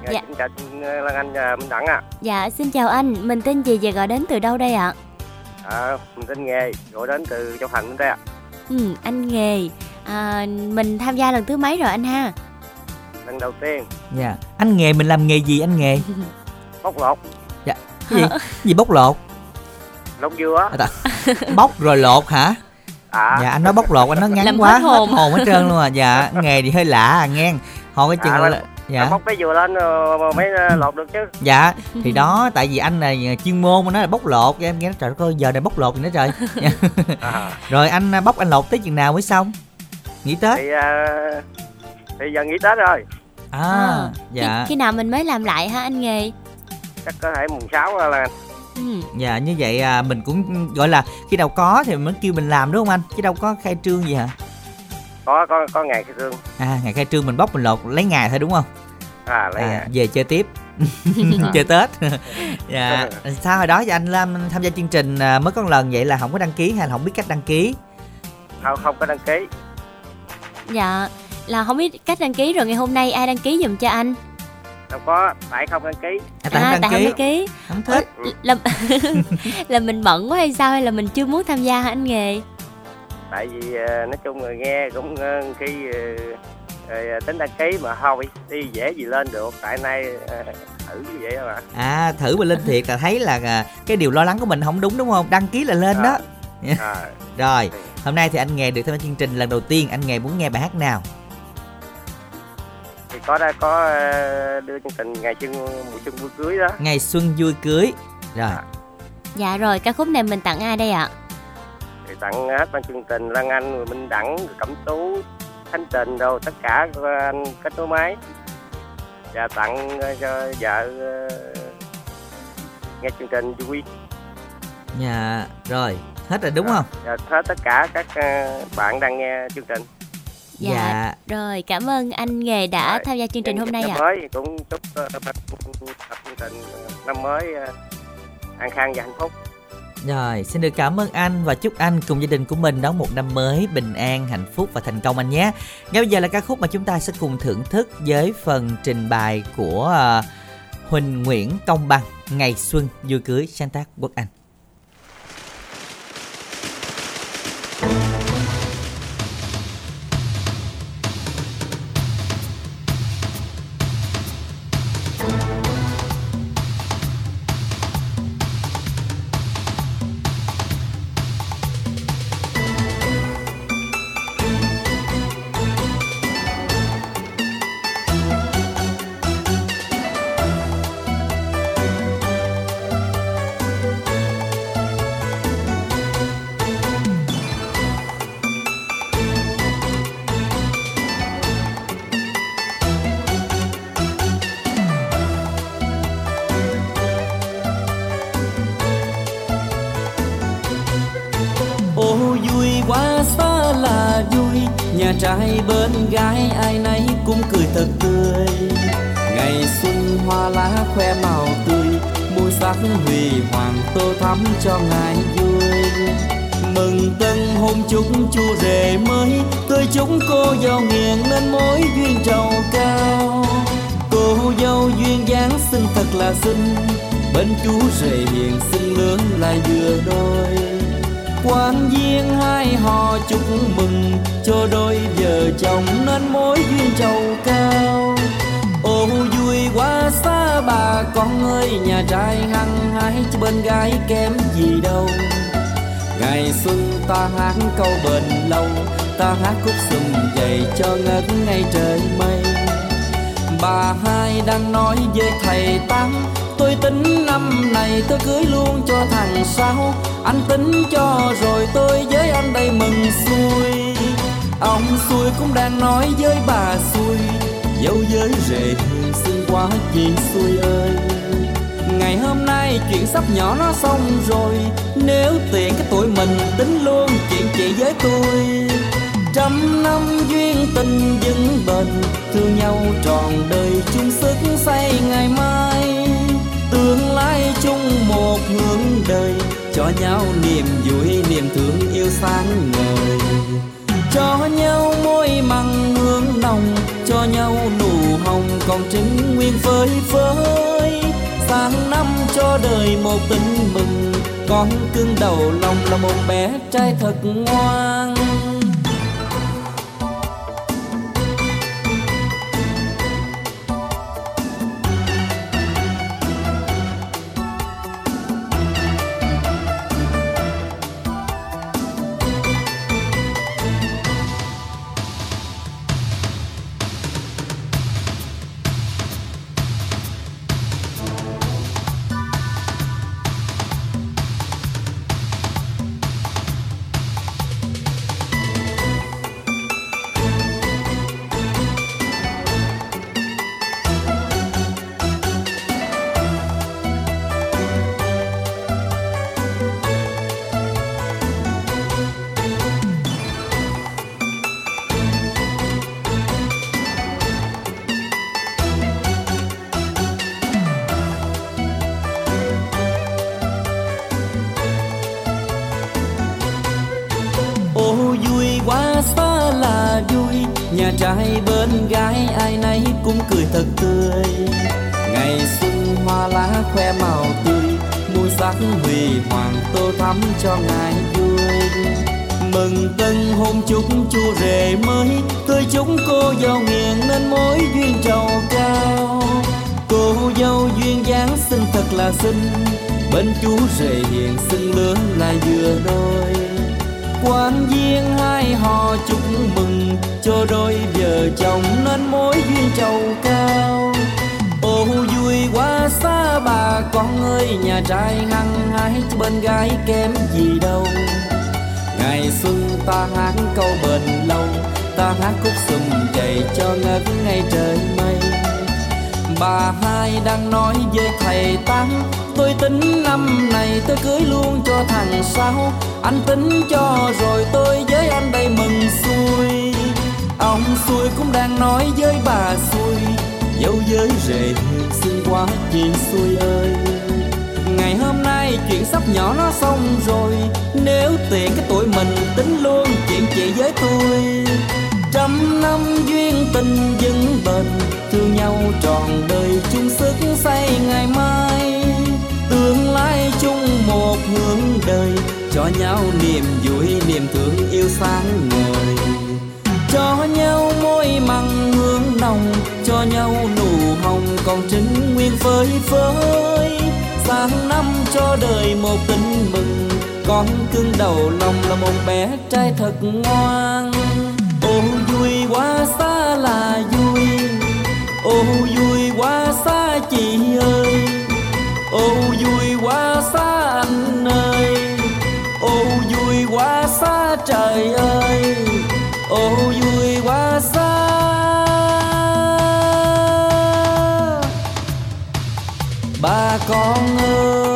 Dạ,
Dạ.
xin chào ờ, Lan Anh và Minh Đẳng ạ.
dạ xin chào anh. Mình tên gì và gọi đến từ đâu đây ạ?
À, mình tên Nghề, gọi đến từ Châu Thành đây ạ.
ừ, anh nghề. À, mình tham gia lần thứ mấy rồi anh ha?
Lần đầu tiên,
Dạ. Anh nghề mình làm nghề gì anh nghề?
Bóc lột,
Dạ. Cái gì, gì bóc lột À, ta- Bóc rồi lột hả?
À.
dạ anh nói bóc lột anh nói ngắn
Làm
quá
hết hồn.
hết hồn hết trơn luôn à. Dạ nghề thì hơi lạ à nghe. Họ cái chừng
À,
là dạ.
bóc cái dừa lên rồi mà mới ờ, lột được chứ.
Dạ thì đó tại vì anh là chuyên môn mà nói là bóc lột em nghe nó trời ơi giờ này bóc lột gì nữa trời. Dạ.
à.
rồi anh à, bóc anh lột tới chừng nào mới xong? Nghỉ tết.
Thì ờ, thì giờ nghỉ tết rồi.
À dạ
khi, khi nào mình mới làm lại ha anh nghề?
Chắc có thể mùng 6 là
ừ.
dạ như vậy à, mình cũng gọi là khi nào có thì mình mới kêu mình làm đúng không anh? Chứ đâu có khai trương gì hả?
Có có có ngày khai trương.
À ngày khai trương mình bóc mình lột lấy ngày thôi đúng không?
À lấy
à,
ngày.
về chơi tiếp. Chơi tết. Dạ sao hồi đó thì anh Lam tham gia chương trình à, mới có một lần vậy là không có đăng ký hay là không biết cách đăng ký?
Không không có đăng ký.
Dạ là không biết cách đăng ký rồi ngày hôm nay ai đăng ký giùm cho anh
đâu có tại không đăng ký.
À, tại không đăng
tại
ký.
không đăng ký.
Không thích.
Là là mình bận quá hay sao hay là mình chưa muốn tham gia hả anh nghề?
Tại vì ờ, nói chung người nghe cũng ờ, khi ờ, ờ, tính đăng ký mà thôi đi dễ gì lên được. Tại nay thử như vậy mà
à thử mình lên thiệt là thấy là à, cái điều lo lắng của mình không đúng đúng không? Đăng ký là lên đó.
À,
rồi hôm nay thì anh nghề được tham gia chương trình lần đầu tiên. Anh nghề muốn nghe bài hát nào
thì có đã có ờ, đưa chương trình ngày chân mùa xuân vui cưới đó.
Ngày xuân vui cưới. Rồi.
Dạ. Rồi ca khúc này mình tặng ai đây ạ?
Thì tặng hết ban chương trình Lan Anh, rồi Minh Đẳng, rồi Cẩm Tú, Thanh Tình đâu tất cả các anh kết nối máy. Và tặng ờ, cho vợ ờ, nghe chương trình vui
dạ rồi. Hết rồi đúng không?
Và hết tất cả các bạn đang nghe chương trình
dạ,
Dạ.
rồi cảm ơn anh nghề đã tham gia chương trình hôm nay
năm
ạ
mới cũng chúc ờ, tập chương trình ờ, năm mới ờ, an khang và hạnh phúc
Rồi, xin được cảm ơn anh và chúc anh cùng gia đình của mình đón một năm mới bình an, hạnh phúc và thành công anh nhé. Ngay bây giờ là ca khúc mà chúng ta sẽ cùng thưởng thức với phần trình bày của à, Huỳnh Nguyễn Công Bằng, Ngày Xuân Vui Cưới sáng tác Quốc Anh.
Cho nhau niềm vui, niềm thương yêu sáng ngời. Cho nhau môi mặn hương nồng, cho nhau nụ hồng còn trứng nguyên phơi phới sáng năm cho đời một tình mừng con cưng đầu lòng là một bé trai thật ngoan.
Bên gái kém gì đâu. Ngày xuân ta hát câu bền lâu, ta hát khúc sum dậy cho ngất ngay trời mây. Bà hai đang nói với thầy tám, tôi tính năm này tôi cưới luôn cho thằng sáu. Anh tính cho rồi tôi với anh đây mừng xuôi. Ông xuôi cũng đang nói với bà xuôi dấu giới rể xin quá chị xuôi ơi chuyện sắp nhỏ nó xong rồi. Nếu tiện cái tuổi mình, tính luôn chuyện chị với tôi. Trăm năm duyên tình vững bền, thương nhau trọn đời chung sức xây ngày mai. Tương lai chung một hướng đời, cho nhau niềm vui, niềm thương yêu sáng ngời. Cho nhau môi mặn hương nồng, cho nhau nụ hồng còn trinh nguyên phơi phới cho đời một tình mừng. Con cưng đầu lòng là một bé trai thật ngoan. Ô, vui quá xa là vui. Ô, vui quá xa chị ơi. Ô, vui quá xa anh ơi. Ô, vui quá xa trời ơi. Ô, vui quá xa. Bà con ơi.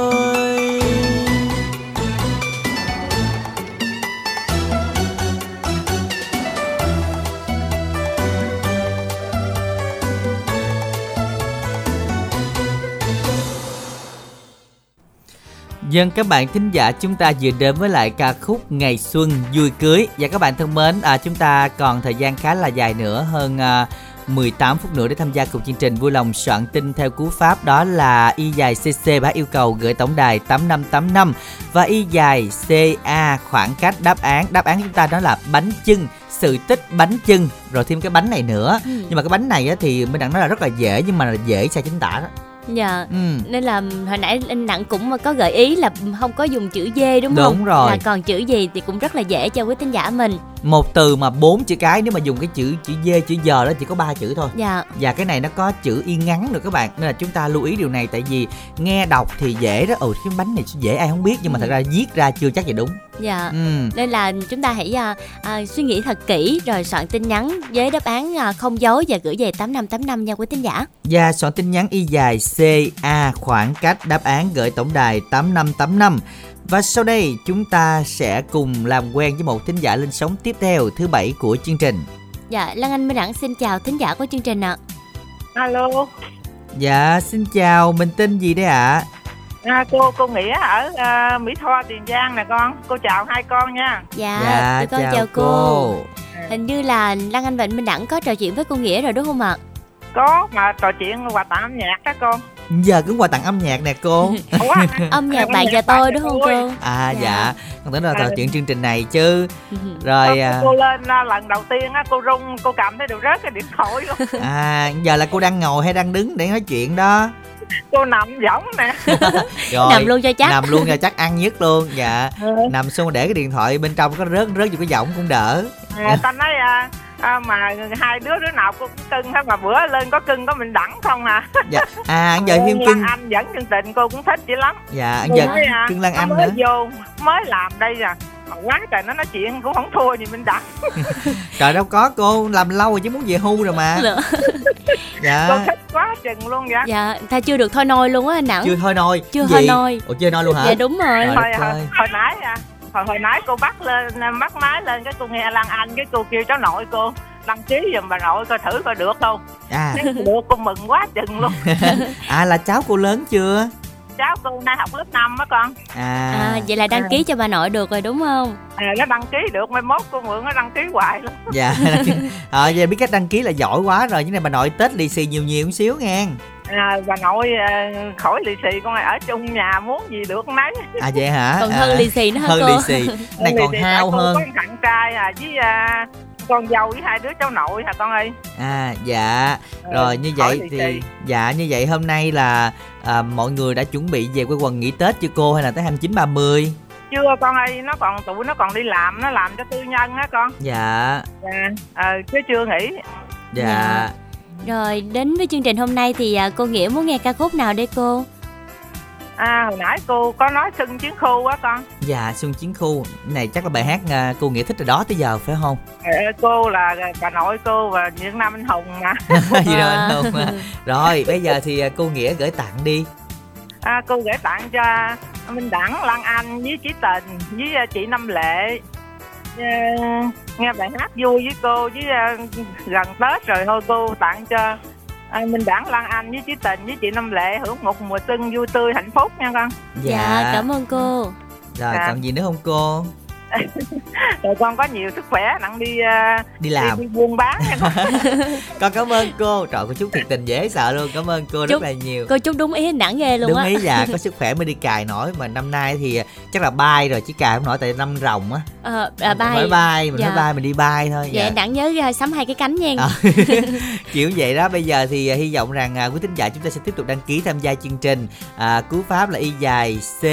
Dân các bạn thính giả chúng ta vừa đến với lại ca khúc Ngày Xuân Vui Cưới. Và các bạn thân mến à, chúng ta còn thời gian khá là dài nữa hơn à, 18 phút nữa để tham gia cùng chương trình vui lòng soạn tin theo cú pháp. Đó là y dài cc bá yêu cầu gửi tổng đài 8585 và y dài ca khoảng cách đáp án. Đáp án chúng ta đó là bánh chưng sự tích bánh chưng. Rồi thêm cái bánh này nữa. Ừ. nhưng mà cái bánh này á, thì mình đặng nói là rất là dễ nhưng mà là dễ sai chính tả đó
dạ. Ừ. nên là hồi nãy anh nặng cũng có gợi ý là không có dùng chữ d đúng,
đúng
không?
Đúng rồi.
là còn chữ gì thì cũng rất là dễ cho quý tín giả mình
một từ mà bốn chữ cái nếu mà dùng cái chữ chữ d chữ giờ đó chỉ có ba chữ thôi.
Dạ.
Và cái này nó có chữ y ngắn được các bạn nên là chúng ta lưu ý điều này tại vì nghe đọc thì dễ đó. Ừ cái bánh này dễ ai không biết nhưng mà thật ra viết ra chưa chắc gì đúng.
Dạ. Ừ. nên là chúng ta hãy à, à, suy nghĩ thật kỹ rồi soạn tin nhắn với đáp án à, không dấu và gửi về tám năm tám năm nha quý tín giả.
Và soạn tin nhắn y dài ca khoảng cách đáp án gửi tổng đài tám năm tám năm và sau đây chúng ta sẽ cùng làm quen với một thính giả lên sóng tiếp theo thứ bảy của chương trình.
Dạ, Lan Anh Minh Đẳng xin chào thính giả của chương trình ạ.
Alo.
Dạ, xin chào, mình tên gì đấy ạ?
À? À, cô cô nghĩa ở uh, Mỹ Tho Tiền Giang nè con cô chào hai con nha
dạ, dạ con chào, chào cô. cô hình như là Lan Anh và Minh Đẳng có trò chuyện với cô nghĩa rồi đúng không ạ
có mà trò chuyện quà tặng âm nhạc đó con
giờ cứ quà tặng âm nhạc nè cô.
Âm nhạc bạn và tôi đúng không cô?
À dạ, dạ. con tưởng là trò chuyện chương trình này chứ. Rồi
cô, à... cô lên à, lần đầu tiên á cô rung cô cảm thấy được rớt cái điện thoại luôn.
À giờ là cô đang ngồi hay đang đứng để nói chuyện đó?
Cô nằm giống nè.
Rồi
nằm luôn cho chắc.
nằm luôn cho chắc ăn nhất luôn. Dạ. Ừ. nằm xuống để cái điện thoại bên trong có rớt rớt vô cái giọng cũng đỡ.
À, ta nói à, à, mà hai đứa đứa nào cũng cưng hết mà bữa lên có cưng có mình đẳng không à
dạ. À giờ thêm cưng
anh dẫn chương trình cô cũng thích dữ lắm.
Dạ anh giờ à, cưng lan anh
mới
nữa.
vô mới làm đây à. Mà quá trời nó nói chuyện cũng không thua gì mình đẳng.
Trời đâu có cô làm lâu rồi chứ muốn về hưu rồi mà.
Dạ. Cô thích quá chừng luôn vậy.
Dạ ta chưa được thôi nôi luôn á anh đẳng.
Chưa thôi nôi.
Chưa thôi nôi.
Ủa chưa nôi luôn hả?
Dạ đúng rồi.
Hồi, hồi, hồi nãy à hồi hồi nãy cô bắt lên bắt máy lên cái cô nghe lan anh cái cô kêu cháu nội cô đăng ký giùm bà nội coi thử coi được không?
À.
Được cô mừng quá chừng luôn.
À là cháu cô lớn chưa?
Cháu cô nay học lớp 5 á con.
À,
à vậy là đăng ký cho bà nội được rồi đúng không?
À, nó đăng ký được mai mốt cô mượn nó đăng ký hoài lắm
dạ. À, vậy biết cách đăng ký là giỏi quá rồi nhưng này bà nội tết lì xì nhiều nhiều một xíu nghe
à, bà nội à, khỏi lì xì con này ở chung nhà muốn gì được nấy.
À vậy hả?
Còn hơn
à,
lì xì nữa
hơn
cô
lì xì. Này còn hao hơn.
có thằng trai à với à, con dâu với hai đứa cháu nội hả con ơi?
À dạ.
Ờ,
rồi như vậy thì
xì.
dạ như vậy hôm nay là à, mọi người đã chuẩn bị về quê quần nghỉ tết chưa cô? Hay là tới 29 30
chưa con ơi nó còn tụi nó còn đi làm nó làm cho tư nhân á con.
Dạ.
Dạ ờ, chứ chưa nghỉ.
Dạ
rồi đến với chương trình hôm nay thì à, cô nghĩa muốn nghe ca khúc nào đây cô?
À hồi nãy cô có nói xuân chiến khu á con.
Dạ xuân chiến khu. Này chắc là bài hát à, cô nghĩa thích từ đó tới giờ phải không?
Ờ, cô là bà nội cô và những năm anh hùng mà.
Gì đâu anh không à. rồi bây giờ thì à, cô nghĩa gửi tặng đi.
À, cô gửi tặng cho Minh Đẳng, Lan Anh với chị Tình với chị Năm Lệ nghe bài hát vui với cô với à, gần Tết rồi thôi cô tặng cho à, Minh Đẳng, Lan Anh với chị Tình với chị Năm Lệ hưởng một mùa xuân vui tươi hạnh phúc nha con.
Dạ. Cảm ơn cô.
Rồi
Dạ.
còn gì nữa không cô
rồi con có nhiều sức khỏe nặng đi à,
đi làm.
đi, đi buôn bán nha con.
Cảm ơn cô. Trời cô chúc thiệt tình dễ sợ luôn. Cảm ơn cô rất
Chúc-
là nhiều.
cô chúc đúng ý anh đẳng ghê luôn
đúng
á.
ý dạ có sức khỏe mới đi cài nổi mà năm nay thì chắc là bay rồi chứ cài không nổi tại năm rồng á.
Ờ, à,
Mình
bay.
phải bay mình
Dạ.
bay mình đi bay thôi
dạ
dạ.
đẳng nhớ à, sắm hai cái cánh nha.
À, kiểu vậy đó. Bây giờ thì à, hy vọng rằng à, quý thính giả chúng ta sẽ tiếp tục đăng ký tham gia chương trình à, cú pháp là y dài c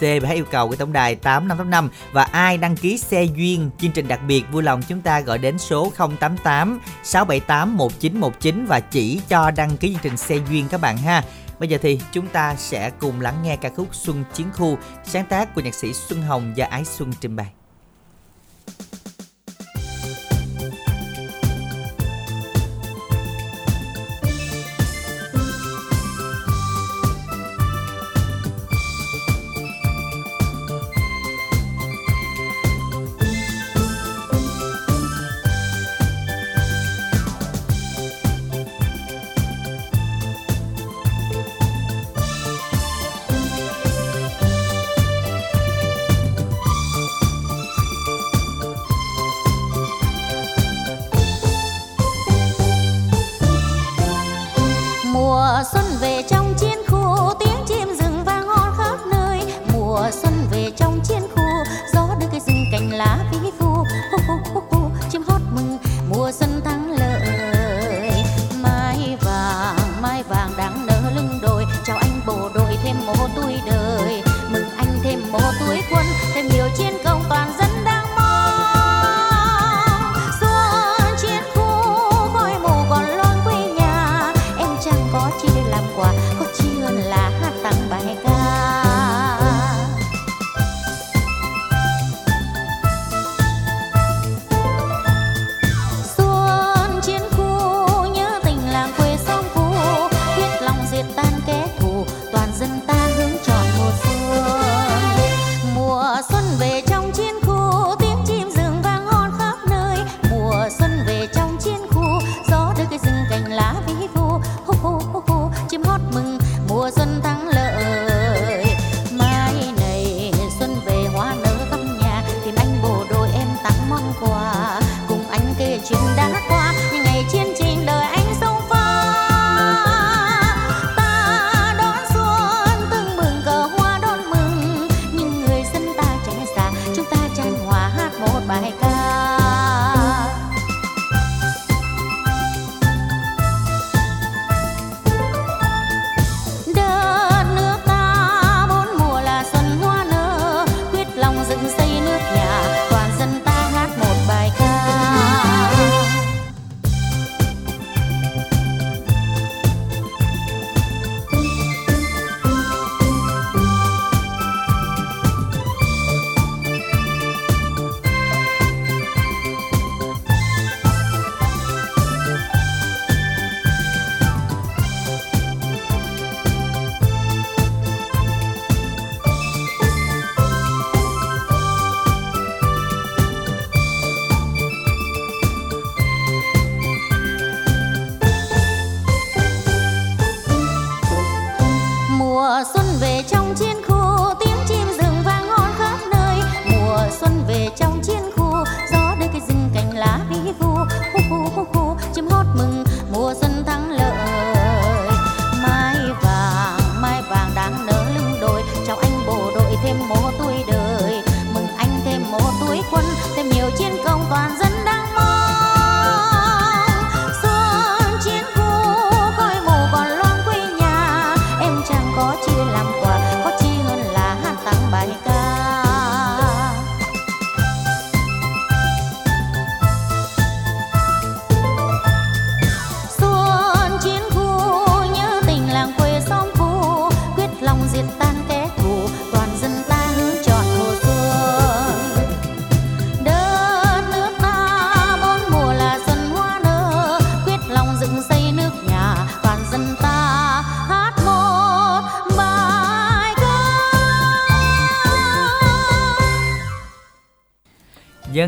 c và hãy yêu cầu của tổng đài tám năm tám năm và ai đăng ký xe duyên chương trình đặc biệt, vui lòng chúng ta gọi đến số 088 678 1919 và chỉ cho đăng ký chương trình xe duyên các bạn ha Bây giờ thì chúng ta sẽ cùng lắng nghe ca khúc Xuân Chiến Khu, sáng tác của nhạc sĩ Xuân Hồng và Ái Xuân trình bày.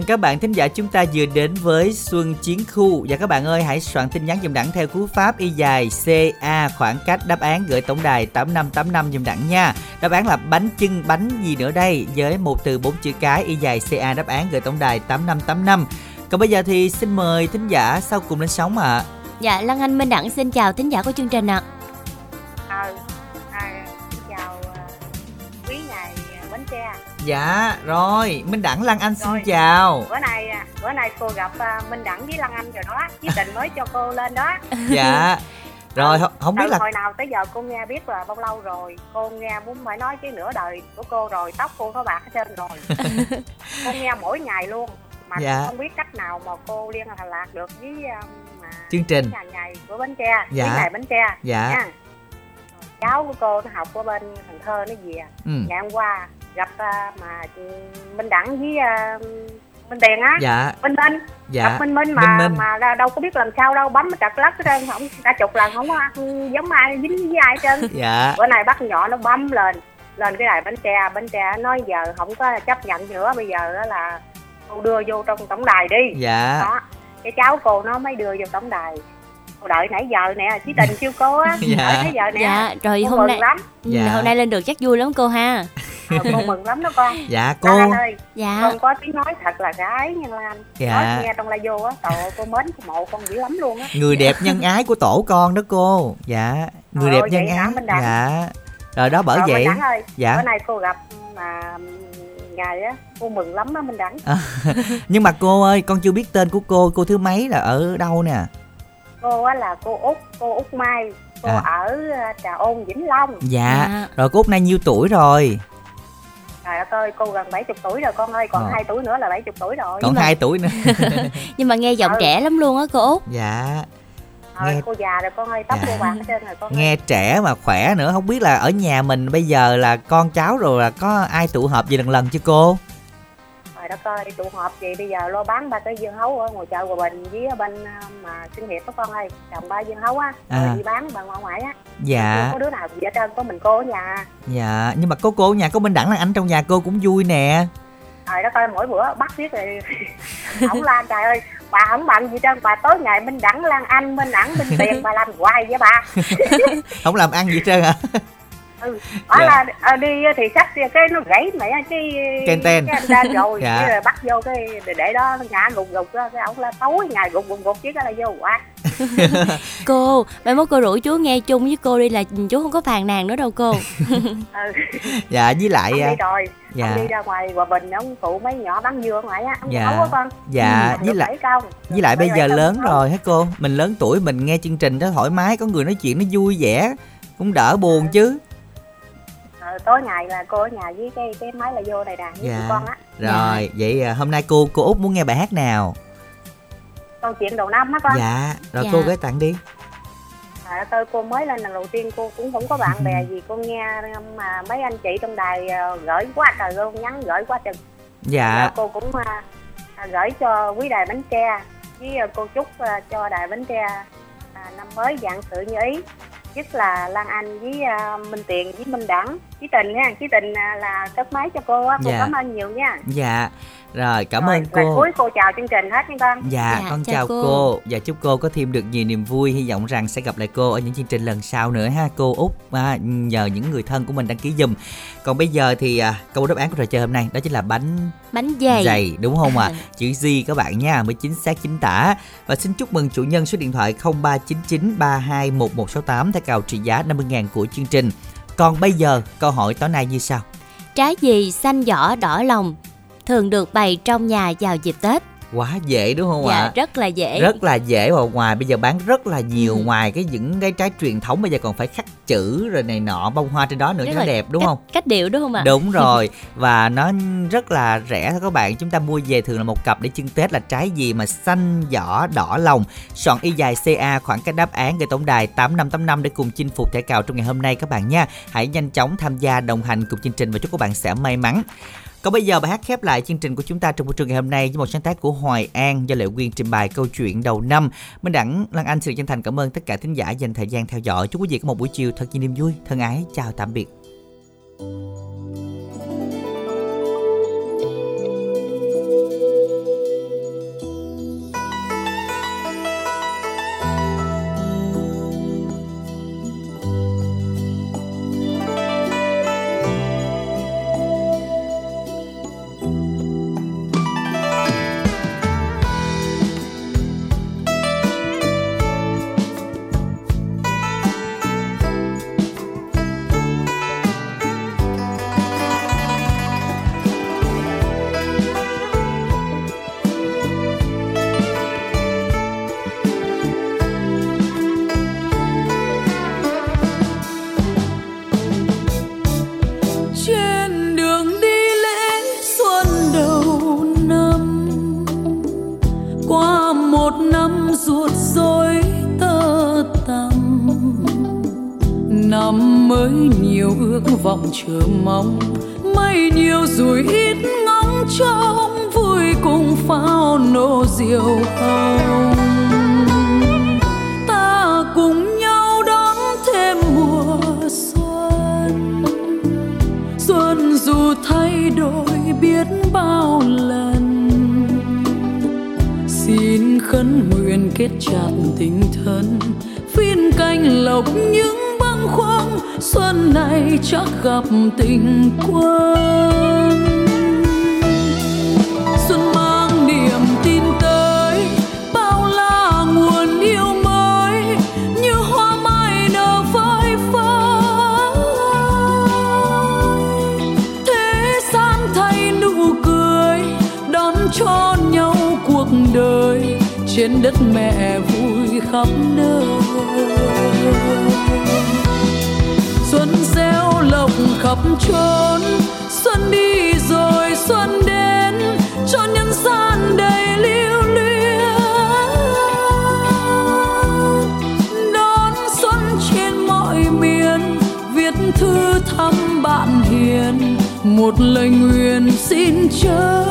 Các bạn thính giả chúng ta vừa đến với Xuân Chiến Khu. Và các bạn ơi hãy soạn tin nhắn dùm đẳng theo cú pháp y dài CA khoảng cách đáp án gửi tổng đài 8585 dùm đẳng nha. Đáp án là bánh chưng bánh gì nữa đây? Với một từ bốn chữ cái y dài CA đáp án gửi tổng đài 8585 Còn bây giờ thì xin mời thính giả sau cùng lên sóng ạ. À.
Dạ Lan Anh Minh Đẳng xin chào thính giả của chương trình ạ.
Ờ à,
Dạ rồi Minh Đẳng Lan Anh xin
Rồi.
chào
bữa nay à, bữa nay cô gặp à, Minh Đẳng với Lan Anh rồi đó chí tình mới cho cô lên đó
Dạ Rồi không, không biết
Từ
là
hồi nào tới giờ cô nghe biết là bao lâu rồi cô nghe muốn phải nói cái nửa đời của cô rồi tóc cô có bạc hết trơn rồi cô nghe mỗi ngày luôn mà
Dạ.
không biết cách nào mà cô liên lạc được với um,
Chương trình.
ngày ngày của bánh tre
Dạ.
với ngày bánh tre
Dạ.
nha. cháu của cô nó học ở bên Cần Thơ nó về
Ừ.
ngày hôm qua gặp à, mà ừ, Minh Đẳng với à, Minh Tiền á
Dạ.
Minh Minh
Dạ.
gặp Minh Minh mà
Minh Minh.
mà ra- đâu có biết làm sao đâu bấm trật lắc hết trơn không cả chục lần không có ăn giống ai dính với ai hết trơn
Dạ.
bữa nay bắt nhỏ nó bấm lên lên cái đài bánh tre bánh tre nói giờ không có chấp nhận nữa bây giờ á là cô đưa vô trong tổng đài đi
Dạ.
đó cái cháu cô nó mới đưa vô tổng đài cô đợi nãy giờ nè chí tình kêu cô á
Dạ.
đợi nãy giờ nè
Dạ rồi
cô
hôm nay
lắm
Ừ,
Dạ.
hôm nay lên được chắc vui lắm cô ha
Ờ, cô mừng lắm đó con.
Dạ,
Lan
cô-
Anh ơi
Dạ.
con có tiếng nói thật là gái nha Lan.
Dạ.
nói nghe trong la vô á trời ơi, cô mến cô mộ con dữ lắm luôn á.
Người đẹp nhân ái của tổ con đó cô. Dạ Người
Trời
đẹp
ơi,
nhân
vậy
ái? Dạ. Rồi đó bởi
Rồi,
vậy.
Minh Đẳng ơi
Dạ.
bữa nay cô gặp mà ngày á cô mừng lắm á Minh Đẳng
À, Nhưng mà cô ơi con chưa biết tên của cô. Cô thứ mấy là ở đâu nè?
Cô á là cô út cô út mai. Cô
À.
ở à, trà ôn vĩnh long.
Dạ. Rồi cô út nay nhiêu tuổi rồi
trời đất ơi cô gần 70 tuổi rồi con ơi còn
Ờ.
hai tuổi nữa là 70 tuổi rồi
Còn 2 tuổi nữa
nhưng mà nghe giọng
Ừ.
trẻ lắm luôn á cô út
Dạ
Thôi,
nghe-
cô già rồi con ơi tóc
Dạ.
cô bạc hết trơn rồi con ơi.
Nghe trẻ mà khỏe nữa Không biết là ở nhà mình bây giờ là con cháu rồi là có ai tụ họp gì lần lần chứ cô
trời đất ơi tụ họp gì bây giờ lo bán ba cái dương hấu ở ngoài chợ Hòa Bình với bên à, mà sinh hiệp đó con ơi trồng ba dương hấu á
À.
rồi đi bán bằng ngoại ngoại á.
Dạ.
Không có đứa nào gì hết trơn có mình cô ở nhà.
Dạ Nhưng mà có cô ở nhà có Minh Đẳng là anh trong nhà cô cũng vui nè.
Trời đất ơi mỗi bữa bắt biết rồi không lan trời ơi bà không bận gì trơn bà tối ngày minh đẳng lan anh minh đẳng minh tiền bà làm hoài với bà.
Không làm ăn gì hết trơn hả
ừ
Dạ.
là à, đi thì sách cái nó gãy mẹ cái
Ken ten.
cái anh ta rồi
Dạ.
cái bắt vô cái để, đó ngã gục gục đó cái ông là tối ngày gục gục gục chứ cái là vô quá
cô mai mốt cô rủ chú nghe chung với cô đi là chú không có phàn nàn nữa đâu cô
ừ.
Dạ với lại
ông
à,
đi rồi
dạ.
ông đi ra ngoài hòa bình ông phụ mấy nhỏ bán dưa ngoài á ông
Dạ.
con
Dạ,
Ừ,
với lại-
công.
Với lại bây giờ lớn
không?
rồi hả cô Mình lớn tuổi mình nghe chương trình đó thoải mái Có người nói chuyện nó vui vẻ Cũng đỡ buồn chứ
Ờ, tối ngày là cô ở nhà với cái cái máy là vô này nè với
Dạ.
tụi con á.
Rồi vậy à, hôm nay cô cô Út muốn nghe bài hát nào?
Câu chuyện đầu năm á con.
Dạ Rồi
Dạ.
cô gửi tặng đi.
Trời ơi, cô mới lên lần đầu tiên cô cũng không có bạn bè gì cô nghe mà mấy anh chị trong đài ờ, gửi quá trời luôn nhắn gửi quá trời
Dạ.
Cô cũng à, à, gửi cho quý đài bánh tre với à, cô chúc à, cho đài bánh tre à, năm mới dạng sự như ý. Nhất là Lan Anh với à, Minh Tiền với Minh Đẳng Chí Tình nha Chí Tình à, là cất máy cho cô á cô
Dạ.
cảm ơn nhiều nha
Dạ Rồi cảm
Rồi,
ơn cô
cuối cô chào chương trình hết nha con
Dạ,
Dạ,
con
chào
chào
cô.
cô. Và chúc cô có thêm được nhiều niềm vui Hy vọng rằng sẽ gặp lại cô ở những chương trình lần sau nữa ha Cô Út à, nhờ những người thân của mình đăng ký dùm Còn bây giờ thì à, câu đáp án của trò chơi hôm nay Đó chính là bánh
bánh dày
dày đúng không ạ? Chữ G các bạn nha mới chính xác chính tả. Và xin chúc mừng chủ nhân số điện thoại 0399321168 theo cào trị giá 50.000 của chương trình. Còn bây giờ, câu hỏi tối nay như sau.
trái gì xanh vỏ đỏ lòng thường được bày trong nhà vào dịp tết
Quá dễ đúng không
dạ
ạ?
rất là dễ.
Rất là dễ. Và ngoài bây giờ bán rất là nhiều.
Ừ.
ngoài cái những cái trái truyền thống bây giờ còn phải khắc chữ rồi này nọ bông hoa trên đó nữa
Rất
cho nó
là
đẹp đúng
cách,
không?
cách điệu đúng không ạ?
Đúng rồi. Và nó rất là rẻ. Thôi các bạn chúng ta mua về thường là một cặp để trưng Tết là trái gì mà xanh vỏ đỏ lòng soạn y dài CA khoảng cách đáp án gửi tổng đài 8585 để cùng chinh phục thẻ cào trong ngày hôm nay các bạn nha. Hãy nhanh chóng tham gia đồng hành cùng chương trình và chúc các bạn sẽ may mắn còn bây giờ bài hát khép lại chương trình của chúng ta trong buổi trường ngày hôm nay với một sáng tác của Hoài An do Lệ Quyên trình bày câu chuyện đầu năm. Minh Đẳng, Lan Anh xin chân thành cảm ơn tất cả thính giả dành thời gian theo dõi. Chúc quý vị có một buổi chiều thật nhiều niềm vui. Thân ái, chào tạm biệt.
trên ước chờ mong. Mây nhiều rồi ít ngóng trông, vui cùng pháo nổ diều hồng. Ta cùng nhau đón thêm mùa xuân. Xuân dù thay đổi biết bao lần. Xin khấn nguyện kết chặt tình thân, phiên canh lộc những xuân này chắc gặp tình quân. Xuân mang niềm tin tới, bao la nguồn yêu mới, như hoa mai nở phơi phới. Thế gian thay nụ cười, đón cho nhau cuộc đời, trên đất mẹ vui khắp nơi khắp chốn. Xuân đi rồi xuân đến, cho nhân gian đầy lưu luyến. Đón xuân trên mọi miền, viết thư thăm bạn hiền. Một lời nguyện xin chớ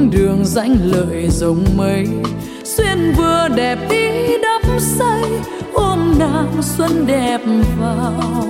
bước đường danh lợi rồng mây. Xuyên vừa đẹp ý đắp say, ôm nàng xuân đẹp vào.